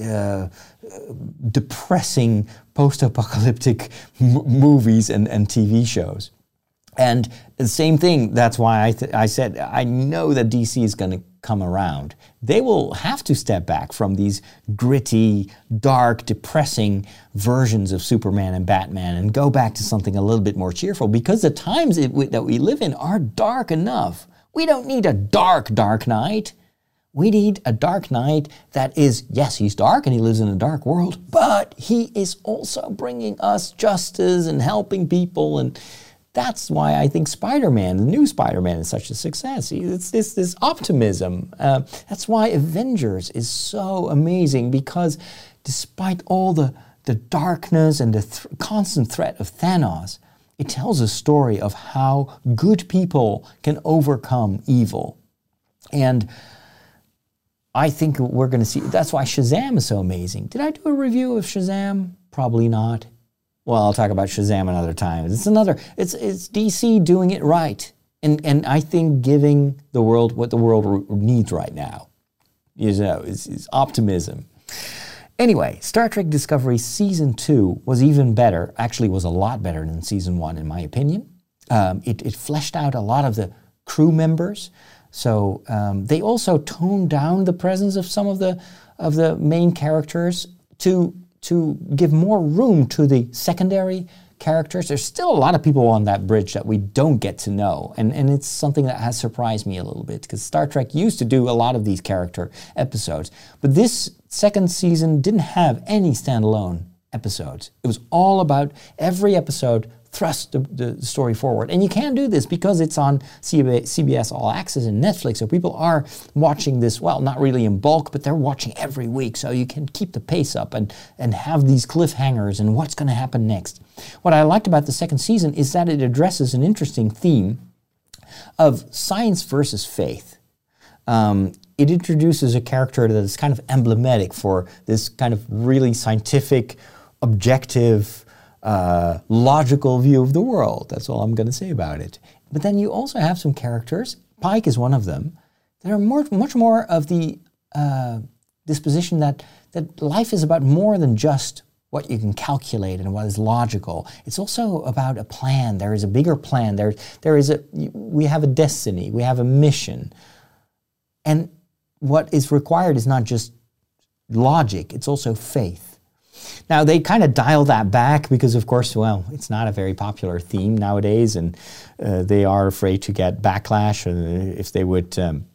uh, depressing post apocalyptic movies and, and TV shows. And the same thing, that's why I, I said I know that DC is going to come around. They will have to step back from these gritty, dark, depressing versions of Superman and Batman and go back to something a little bit more cheerful because the times it, that we live in are dark enough. We don't need a dark, dark knight. We need a dark knight that is, yes, he's dark and he lives in a dark world, but he is also bringing us justice and helping people and that's why I think Spider-Man, the new Spider-Man, is such a success. It's this this optimism. Uh, that's why Avengers is so amazing because despite all the the darkness and the th- constant threat of Thanos, it tells a story of how good people can overcome evil. And I think we're going to see. That's why Shazam is so amazing. Did I do a review of Shazam? Probably not. Well, I'll talk about Shazam another time. It's another. It's it's DC doing it right, and and I think giving the world what the world needs right now, you know, is, is optimism. Anyway, Star Trek Discovery season two was even better. Actually, was a lot better than season one, in my opinion. Um, it, it fleshed out a lot of the crew members. So um, they also toned down the presence of some of the of the main characters to to give more room to the secondary characters. There's still a lot of people on that bridge that we don't get to know. And, and it's something that has surprised me a little bit because Star Trek used to do a lot of these character episodes. But this second season didn't have any standalone episodes. It was all about every episode thrust the, the story forward. And you can do this because it's on CBS All Access and Netflix. So people are watching this, well, not really in bulk, but they're watching every week. So you can keep the pace up and, and have these cliffhangers and what's going to happen next. What I liked about the second season is that it addresses an interesting theme of science versus faith. Um, it introduces a character that is kind of emblematic for this kind of really scientific, objective, uh, logical view of the world. That's all I'm going to say about it. But then you also have some characters, Pike is one of them, that are more, much more of the uh, disposition that, that life is about more than just what you can calculate and what is logical. It's also about a plan. There is a bigger plan. There, there is a, we have a destiny. We have a mission. And what is required is not just logic, it's also faith. Now, they kind of dial that back because, of course, well, it's not a very popular theme nowadays, and uh, they are afraid to get backlash if they would um,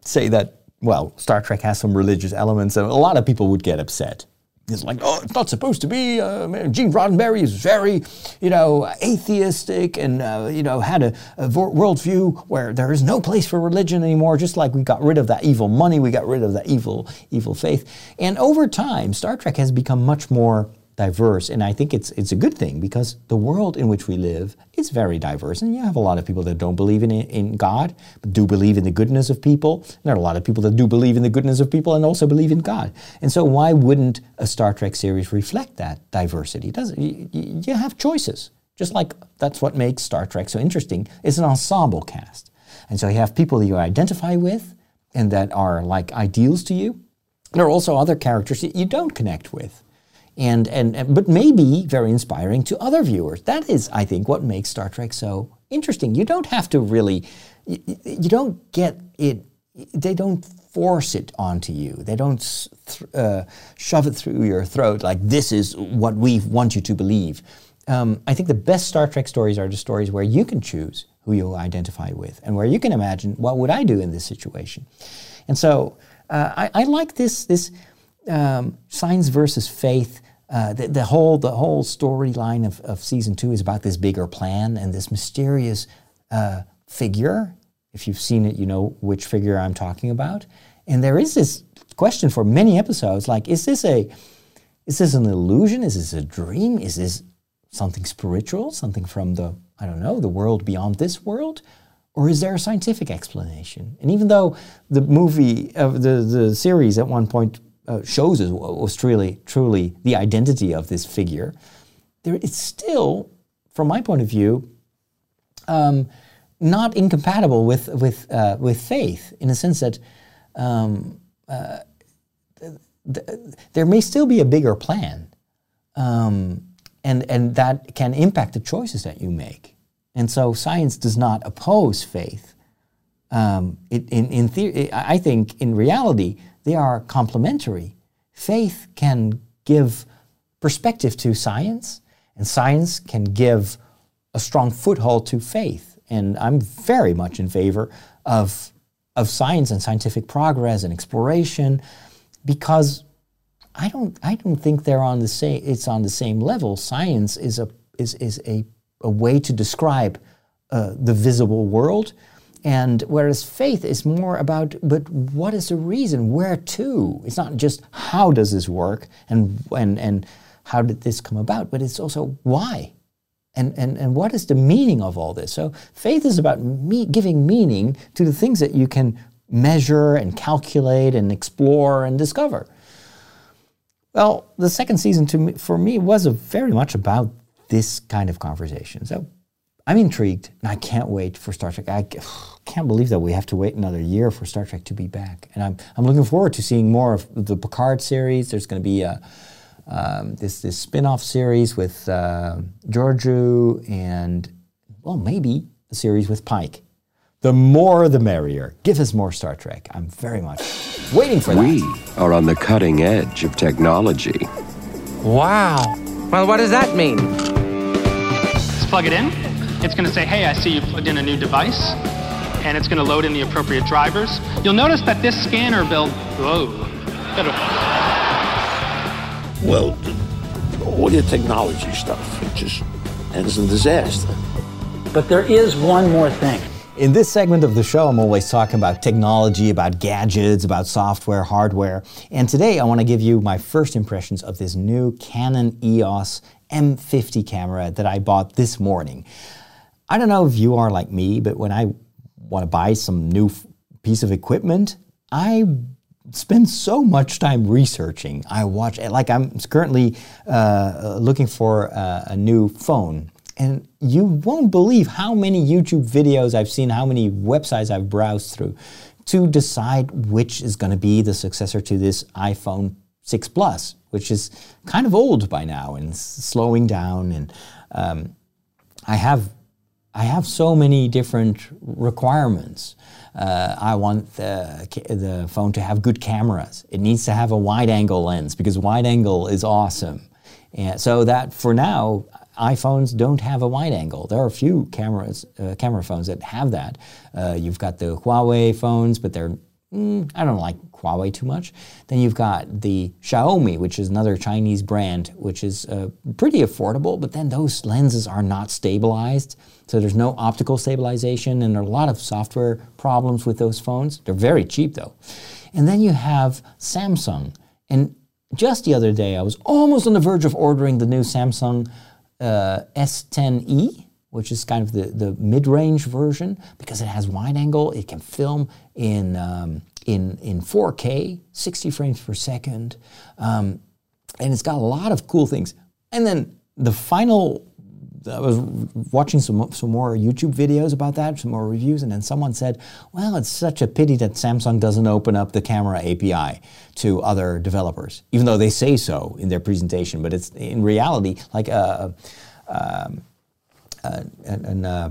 say that, well, Star Trek has some religious elements, and a lot of people would get upset. It's like, oh, it's not supposed to be. Uh, Gene Roddenberry is very, you know, atheistic and, uh, you know, had a, a, worldview where there is no place for religion anymore, just like we got rid of that evil money, we got rid of that evil, evil faith. And over time, Star Trek has become much more diverse, and I think it's it's a good thing because the world in which we live is very diverse, and you have a lot of people that don't believe in in God, but do believe in the goodness of people. And there are a lot of people that do believe in the goodness of people and also believe in God. And so, why wouldn't a Star Trek series reflect that diversity? Does you, you have choices, just like that's what makes Star Trek so interesting. It's an ensemble cast, and so you have people that you identify with and that are like ideals to you. There are also other characters that you don't connect with and, and, but maybe very inspiring to other viewers. That is, I think, what makes Star Trek so interesting. You don't have to really, you, you don't get it. They don't force it onto you. They don't th- uh, shove it through your throat like this is what we want you to believe. Um, I think the best Star Trek stories are the stories where you can choose who you identify with and where you can imagine what would I do in this situation. And so uh, I, I, like this this um, science versus faith uh, the, the, whole the whole storyline of, of season two is about this bigger plan and this mysterious uh, figure. If you've seen it, you know which figure I'm talking about. And there is this question for many episodes: like, is this a is this an illusion? Is this a dream? Is this something spiritual? Something from the I don't know the world beyond this world? Or is there a scientific explanation? And even though the movie of uh, the, the series at one point shows us what was truly, truly the identity of this figure, there, it's still, from my point of view, um, not incompatible with, with, uh, with faith in the sense that um, uh, th- th- there may still be a bigger plan, um, and, and that can impact the choices that you make. And so science does not oppose faith. Um, it, in, in theory, I think in reality, they are complementary. Faith can give perspective to science, and science can give a strong foothold to faith. And I'm very much in favor of, of science and scientific progress and exploration because I don't, I don't think they're on the same, it's on the same level. Science is a, is, is a, a way to describe uh, the visible world and whereas faith is more about, but what is the reason? Where to? It's not just how does this work and, and, and how did this come about, but it's also why. And, and, and what is the meaning of all this? So faith is about me giving meaning to the things that you can measure and calculate and explore and discover. Well, the second season to me, for me was very much about this kind of conversation. So I'm intrigued, and I can't wait for Star Trek. I can't believe that we have to wait another year for Star Trek to be back, and I'm I'm looking forward to seeing more of the Picard series. There's going to be a, um, this this spin-off series with uh, Georgiou, and well, maybe a series with Pike. The more, the merrier. Give us more Star Trek. I'm very much waiting for that. We are on the cutting edge of technology. Wow. Well, what does that mean? Let's plug it in. It's going to say, hey, I see you plugged in a new device, and it's going to load in the appropriate drivers. You'll notice that this scanner built, whoa. Well, all your technology stuff, it just ends in disaster. But there is one more thing. In this segment of the show, I'm always talking about technology, about gadgets, about software, hardware. And today I want to give you my first impressions of this new Canon EOS M50 camera that I bought this morning. I don't know if you are like me, but when I want to buy some new f- piece of equipment, I spend so much time researching. I watch, like I'm currently uh, looking for uh, a new phone. And you won't believe how many YouTube videos I've seen, how many websites I've browsed through to decide which is going to be the successor to this iPhone 6 Plus, which is kind of old by now and slowing down. And um, I have I have so many different requirements. Uh, I want the, the phone to have good cameras. It needs to have a wide angle lens because wide angle is awesome. And so that for now, iPhones don't have a wide angle. There are a few cameras, uh, camera phones that have that. Uh, you've got the Huawei phones, but they're mm, I don't like Huawei too much. Then you've got the Xiaomi, which is another Chinese brand, which is uh, pretty affordable, but then those lenses are not stabilized. So there's no optical stabilization, and there are a lot of software problems with those phones. They're very cheap though. And then you have Samsung. And just the other day, I was almost on the verge of ordering the new Samsung uh, S10e, which is kind of the, the mid-range version, because it has wide angle. It can film in um, in in 4K, 60 frames per second, um, and it's got a lot of cool things. And then the final. I was watching some some more YouTube videos about that, some more reviews, and then someone said, "Well, it's such a pity that Samsung doesn't open up the camera API to other developers, even though they say so in their presentation. But it's in reality like a, um, uh, uh,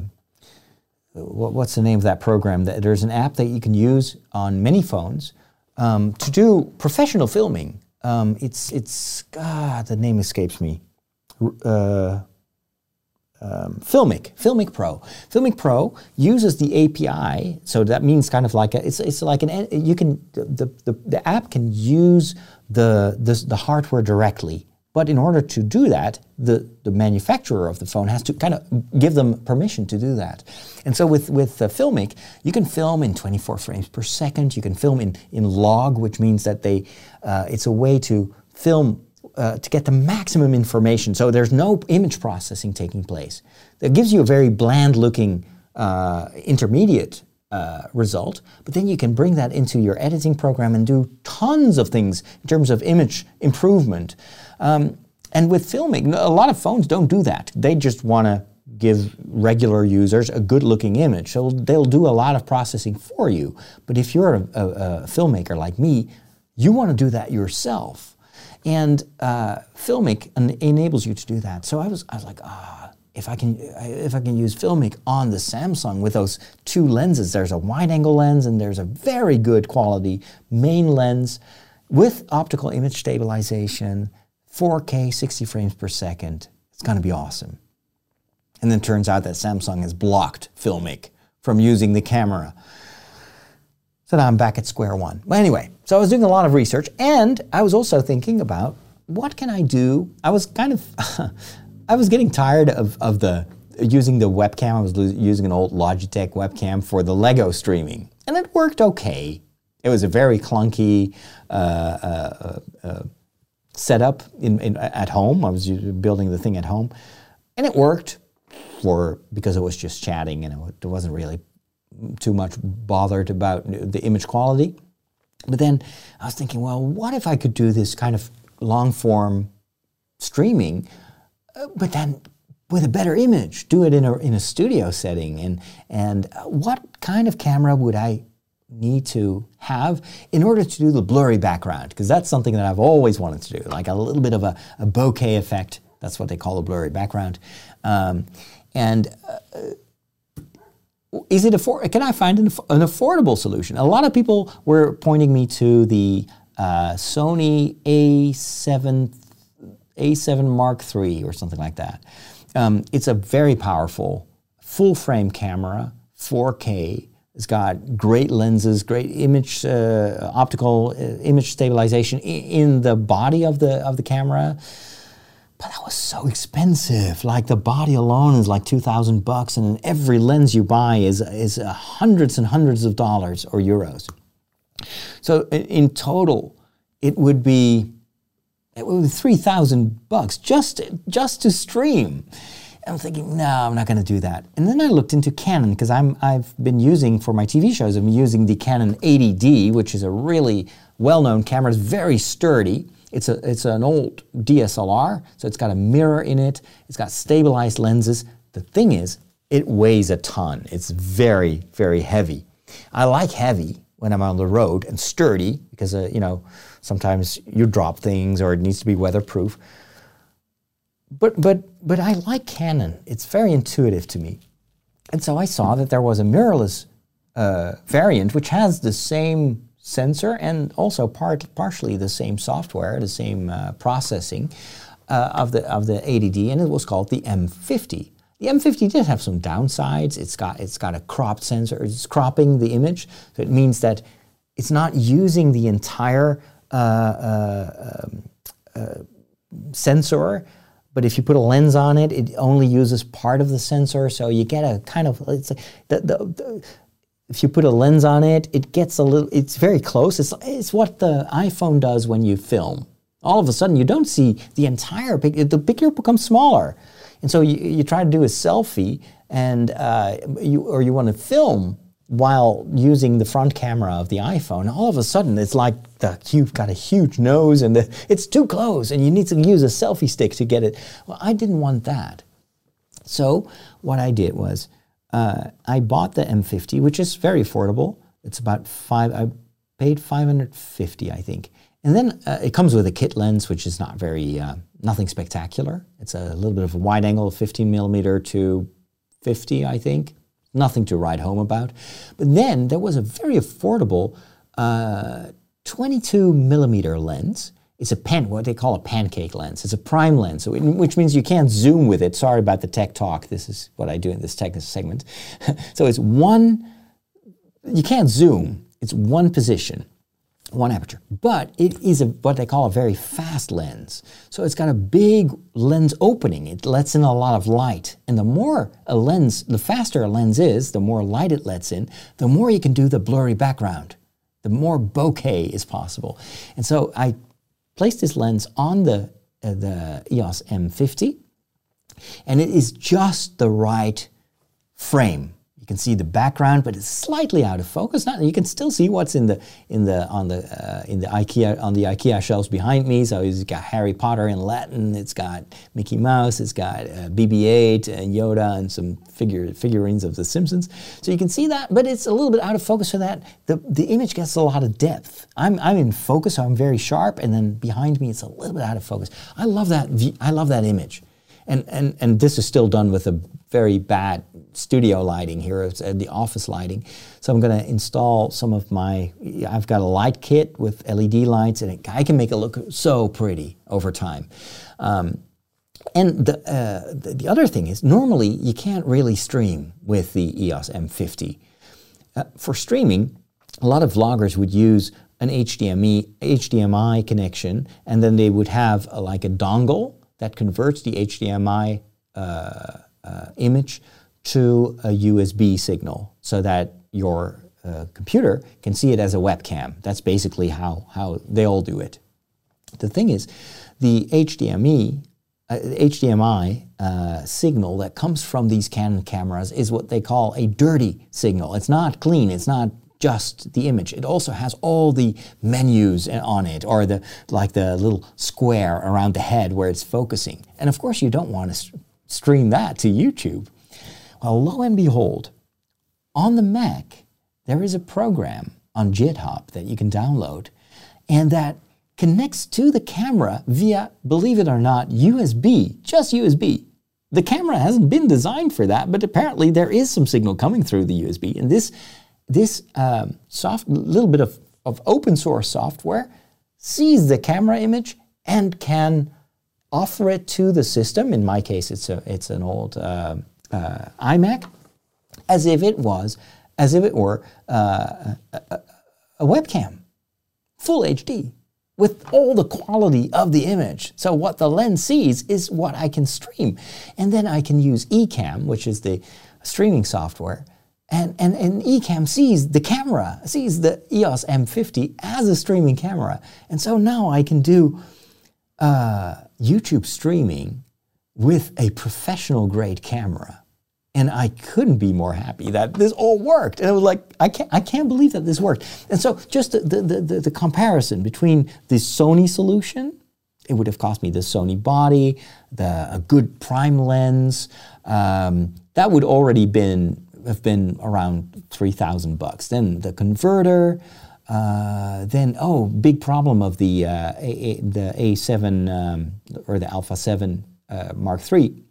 what's the name of that program? There's an app that you can use on many phones um, to do professional filming. Um, it's it's God, the name escapes me. Uh, um, Filmic, Filmic Pro. Filmic Pro uses the API, so that means kind of like a, it's it's like an you can the the, the app can use the, the the hardware directly but in order to do that, the, the manufacturer of the phone has to kind of give them permission to do that. And so with, with uh, Filmic, you can film in 24 frames per second. You can film in, in log, which means that they, uh, it's a way to film uh, to get the maximum information. So there's no image processing taking place. That gives you a very bland looking uh, intermediate uh, result, but then you can bring that into your editing program and do tons of things in terms of image improvement. Um, and with filming, a lot of phones don't do that. They just want to give regular users a good looking image. So they'll do a lot of processing for you. But if you're a, a, a filmmaker like me, you want to do that yourself. And uh, Filmic en- enables you to do that. So I was, I was like, ah, if I can, if I can use Filmic on the Samsung with those two lenses, there's a wide angle lens and there's a very good quality main lens with optical image stabilization 4K, 60 frames per second. It's going to be awesome. And then turns out that Samsung has blocked Filmic from using the camera. So now I'm back at square one. Well, anyway, so I was doing a lot of research and I was also thinking about what can I do? I was kind of, I was getting tired of, of the using the webcam. I was using an old Logitech webcam for the Lego streaming, and it worked okay. It was a very clunky uh, uh, uh, setup in, in, at home. I was building the thing at home, and it worked for because it was just chatting and it wasn't really too much bothered about the image quality. But then I was thinking, well, what if I could do this kind of long form streaming, uh, but then with a better image, do it in a, in a studio setting? And, and what kind of camera would I need to have in order to do the blurry background because that's something that I've always wanted to do, like a little bit of a, a bokeh effect. That's what they call a blurry background. Um, and uh, is it? Can I find an, an, affordable solution? A lot of people were pointing me to the uh, Sony A7 A7 Mark III or something like that. Um, it's a very powerful full frame camera, 4K it's got great lenses, great image, uh, optical uh, image stabilization in the body of the of the camera. But that was so expensive. Like the body alone is like two thousand bucks, and every lens you buy is is uh, hundreds and hundreds of dollars or euros. So in total, it would be it would be three thousand bucks just just to stream. I'm thinking, no, I'm not going to do that. And then I looked into Canon because I'm I've been using for my TV shows. I'm using the Canon 80D, which is a really well-known camera. It's very sturdy. It's a it's an old DSLR, so it's got a mirror in it. It's got stabilized lenses. The thing is, it weighs a ton. It's very very heavy. I like heavy when I'm on the road and sturdy because uh, you know sometimes you drop things or it needs to be weatherproof. But but but I like Canon. It's very intuitive to me, and so I saw that there was a mirrorless uh, variant which has the same sensor and also part partially the same software, the same uh, processing uh, of the of the 80D, and it was called the M50. The M50 did have some downsides. It's got it's got a cropped sensor. It's cropping the image, so it means that it's not using the entire uh, uh, um, uh, sensor. But if you put a lens on it, it only uses part of the sensor, so you get a kind of it's like the, the, the if you put a lens on it, it gets a little. It's very close. It's it's what the iPhone does when you film. All of a sudden, you don't see the entire pic. The picture becomes smaller, and so you, you try to do a selfie, and uh, you or you want to film while using the front camera of the iPhone. All of a sudden, it's like the you've got a huge nose, and the, it's too close, and you need to use a selfie stick to get it. Well, I didn't want that. So what I did was uh, I bought the M50, which is very affordable. It's about five. I paid 550, I think. And then uh, it comes with a kit lens, which is not very uh, nothing spectacular. It's a little bit of a wide angle, 15 millimeter to 50, I think. Nothing to write home about. But then there was a very affordable uh, 22 millimeter lens. It's a pan, what they call a pancake lens. It's a prime lens, which means you can't zoom with it. Sorry about the tech talk. This is what I do in this tech segment. so it's one, you can't zoom. It's one position, one aperture. But it is a, what they call a very fast lens. So it's got a big lens opening. It lets in a lot of light. And the more a lens, the faster a lens is, the more light it lets in, the more you can do the blurry background. The more bokeh is possible. And so I placed this lens on the, uh, the EOS M50, and it is just the right frame. You can see the background, but it's slightly out of focus. Not, you can still see what's in the in the on the uh, in the IKEA on the IKEA shelves behind me. So it's got Harry Potter in Latin. It's got Mickey Mouse. It's got uh, BB-8 and Yoda and some figure figurines of the Simpsons. So you can see that, but it's a little bit out of focus. So that the the image gets a lot of depth. I'm I'm in focus, so I'm very sharp, and then behind me it's a little bit out of focus. I love that. I love that image. And, and, and this is still done with a very bad studio lighting here, it's uh, the office lighting. So I'm going to install some of my, I've got a light kit with LED lights, and I can make it look so pretty over time. Um, and the, uh, the, the other thing is, normally you can't really stream with the EOS M50. Uh, for streaming, a lot of vloggers would use an HDMI, HDMI connection, and then they would have a, like a dongle that converts the HDMI uh, uh, image to a USB signal so that your uh, computer can see it as a webcam. That's basically how, how they all do it. The thing is, the HDMI, uh, HDMI uh, signal that comes from these Canon cameras is what they call a dirty signal. It's not clean. It's not just the image. It also has all the menus on it, or the like the little square around the head where it's focusing. And of course, you don't want to stream that to YouTube. Well, lo and behold, on the Mac, there is a program on GitHub that you can download, and that connects to the camera via, believe it or not, USB, just USB. The camera hasn't been designed for that, but apparently there is some signal coming through the USB, and this this um, soft little bit of, of open source software sees the camera image and can offer it to the system. In my case, it's a it's an old uh, uh, iMac, as if it was as if it were uh, a, a, a webcam, full HD. with all the quality of the image. So what the lens sees is what I can stream. And then I can use Ecamm, which is the streaming software. And, and, and Ecamm sees the camera, sees the EOS M50 as a streaming camera. And so now I can do uh, YouTube streaming with a professional grade camera. And I couldn't be more happy that this all worked. And it was like, I can't, I can't believe that this worked. And so just the, the, the, the comparison between the Sony solution, it would have cost me the Sony body, the, a good prime lens, um, that would already been have been around 3,000 bucks. Then the converter, uh, then oh, big problem of the uh, a, a, the A7 um, or the Alpha 7 uh, Mark III.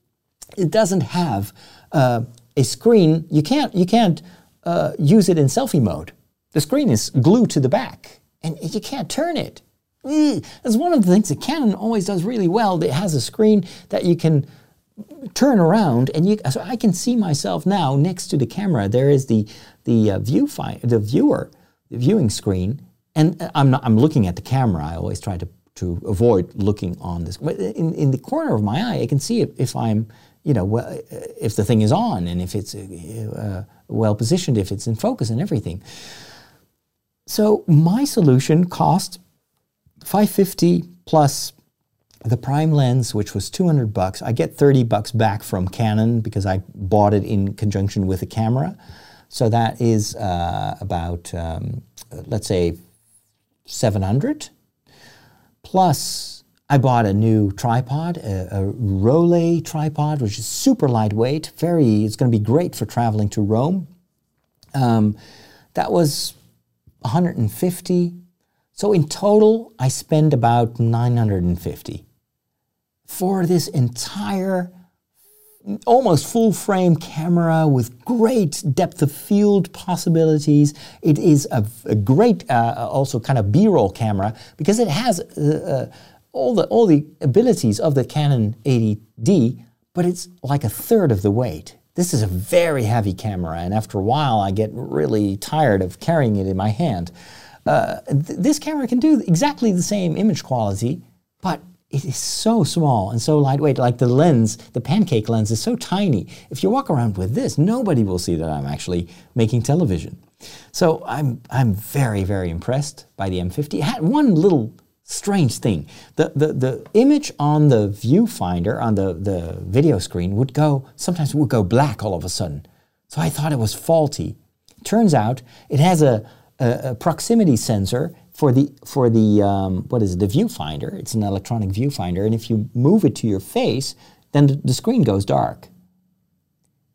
It doesn't have uh, a screen. You can't you can't uh, use it in selfie mode. The screen is glued to the back, and you can't turn it. That's one of the things that Canon always does really well. It has a screen that you can turn around and you so I can see myself now next to the camera. There is the the uh, view the viewer, the viewing screen, and uh, I'm not I'm looking at the camera. I always try to to avoid looking on this. But in, in the corner of my eye, I can see if, if I'm you know well, uh, if the thing is on and if it's uh, uh, well positioned, if it's in focus and everything. So my solution cost 550 plus the prime lens, which was 200 bucks, I get 30 bucks back from Canon because I bought it in conjunction with a camera. So that is uh, about, um, let's say, 700. Plus, I bought a new tripod, a, a Rollei tripod, which is super lightweight. Very, it's going to be great for traveling to Rome. Um, that was 150. So in total, I spend about 950 for this entire almost full frame camera with great depth of field possibilities. It is a, a great uh, also kind of B-roll camera because it has uh, uh, all the all the abilities of the Canon 80D, but it's like a third of the weight. This is a very heavy camera, and after a while, I get really tired of carrying it in my hand. Uh, th- this camera can do exactly the same image quality, but it is so small and so lightweight. Like the lens, the pancake lens is so tiny. If you walk around with this, nobody will see that I'm actually making television. So I'm, I'm very, very impressed by the M50. It had one little strange thing. The, the, the image on the viewfinder, on the, the video screen, would go, sometimes it would go black all of a sudden. So I thought it was faulty. Turns out it has a, a, a proximity sensor for the for the um, what is it, the viewfinder. It's an electronic viewfinder, and if you move it to your face, then the, screen goes dark.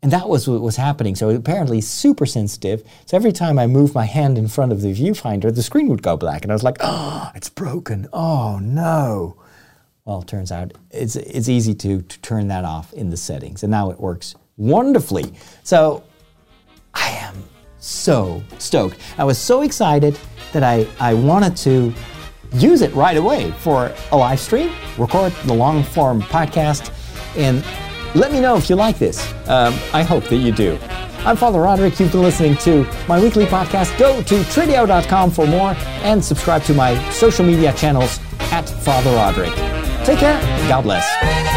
And that was what was happening. So apparently super sensitive. So every time I moved my hand in front of the viewfinder, the screen would go black, and I was like, "Oh, it's broken! Oh no!" Well, it turns out it's it's easy to to turn that off in the settings, and now it works wonderfully. So I am so stoked. I was so excited that I, I wanted to use it right away for a live stream, record the long form podcast, and let me know if you like this. Um, I hope that you do. I'm Father Roderick. You've been listening to my weekly podcast. Go to trideo.com for more and subscribe to my social media channels at Father Roderick. Take care. God bless.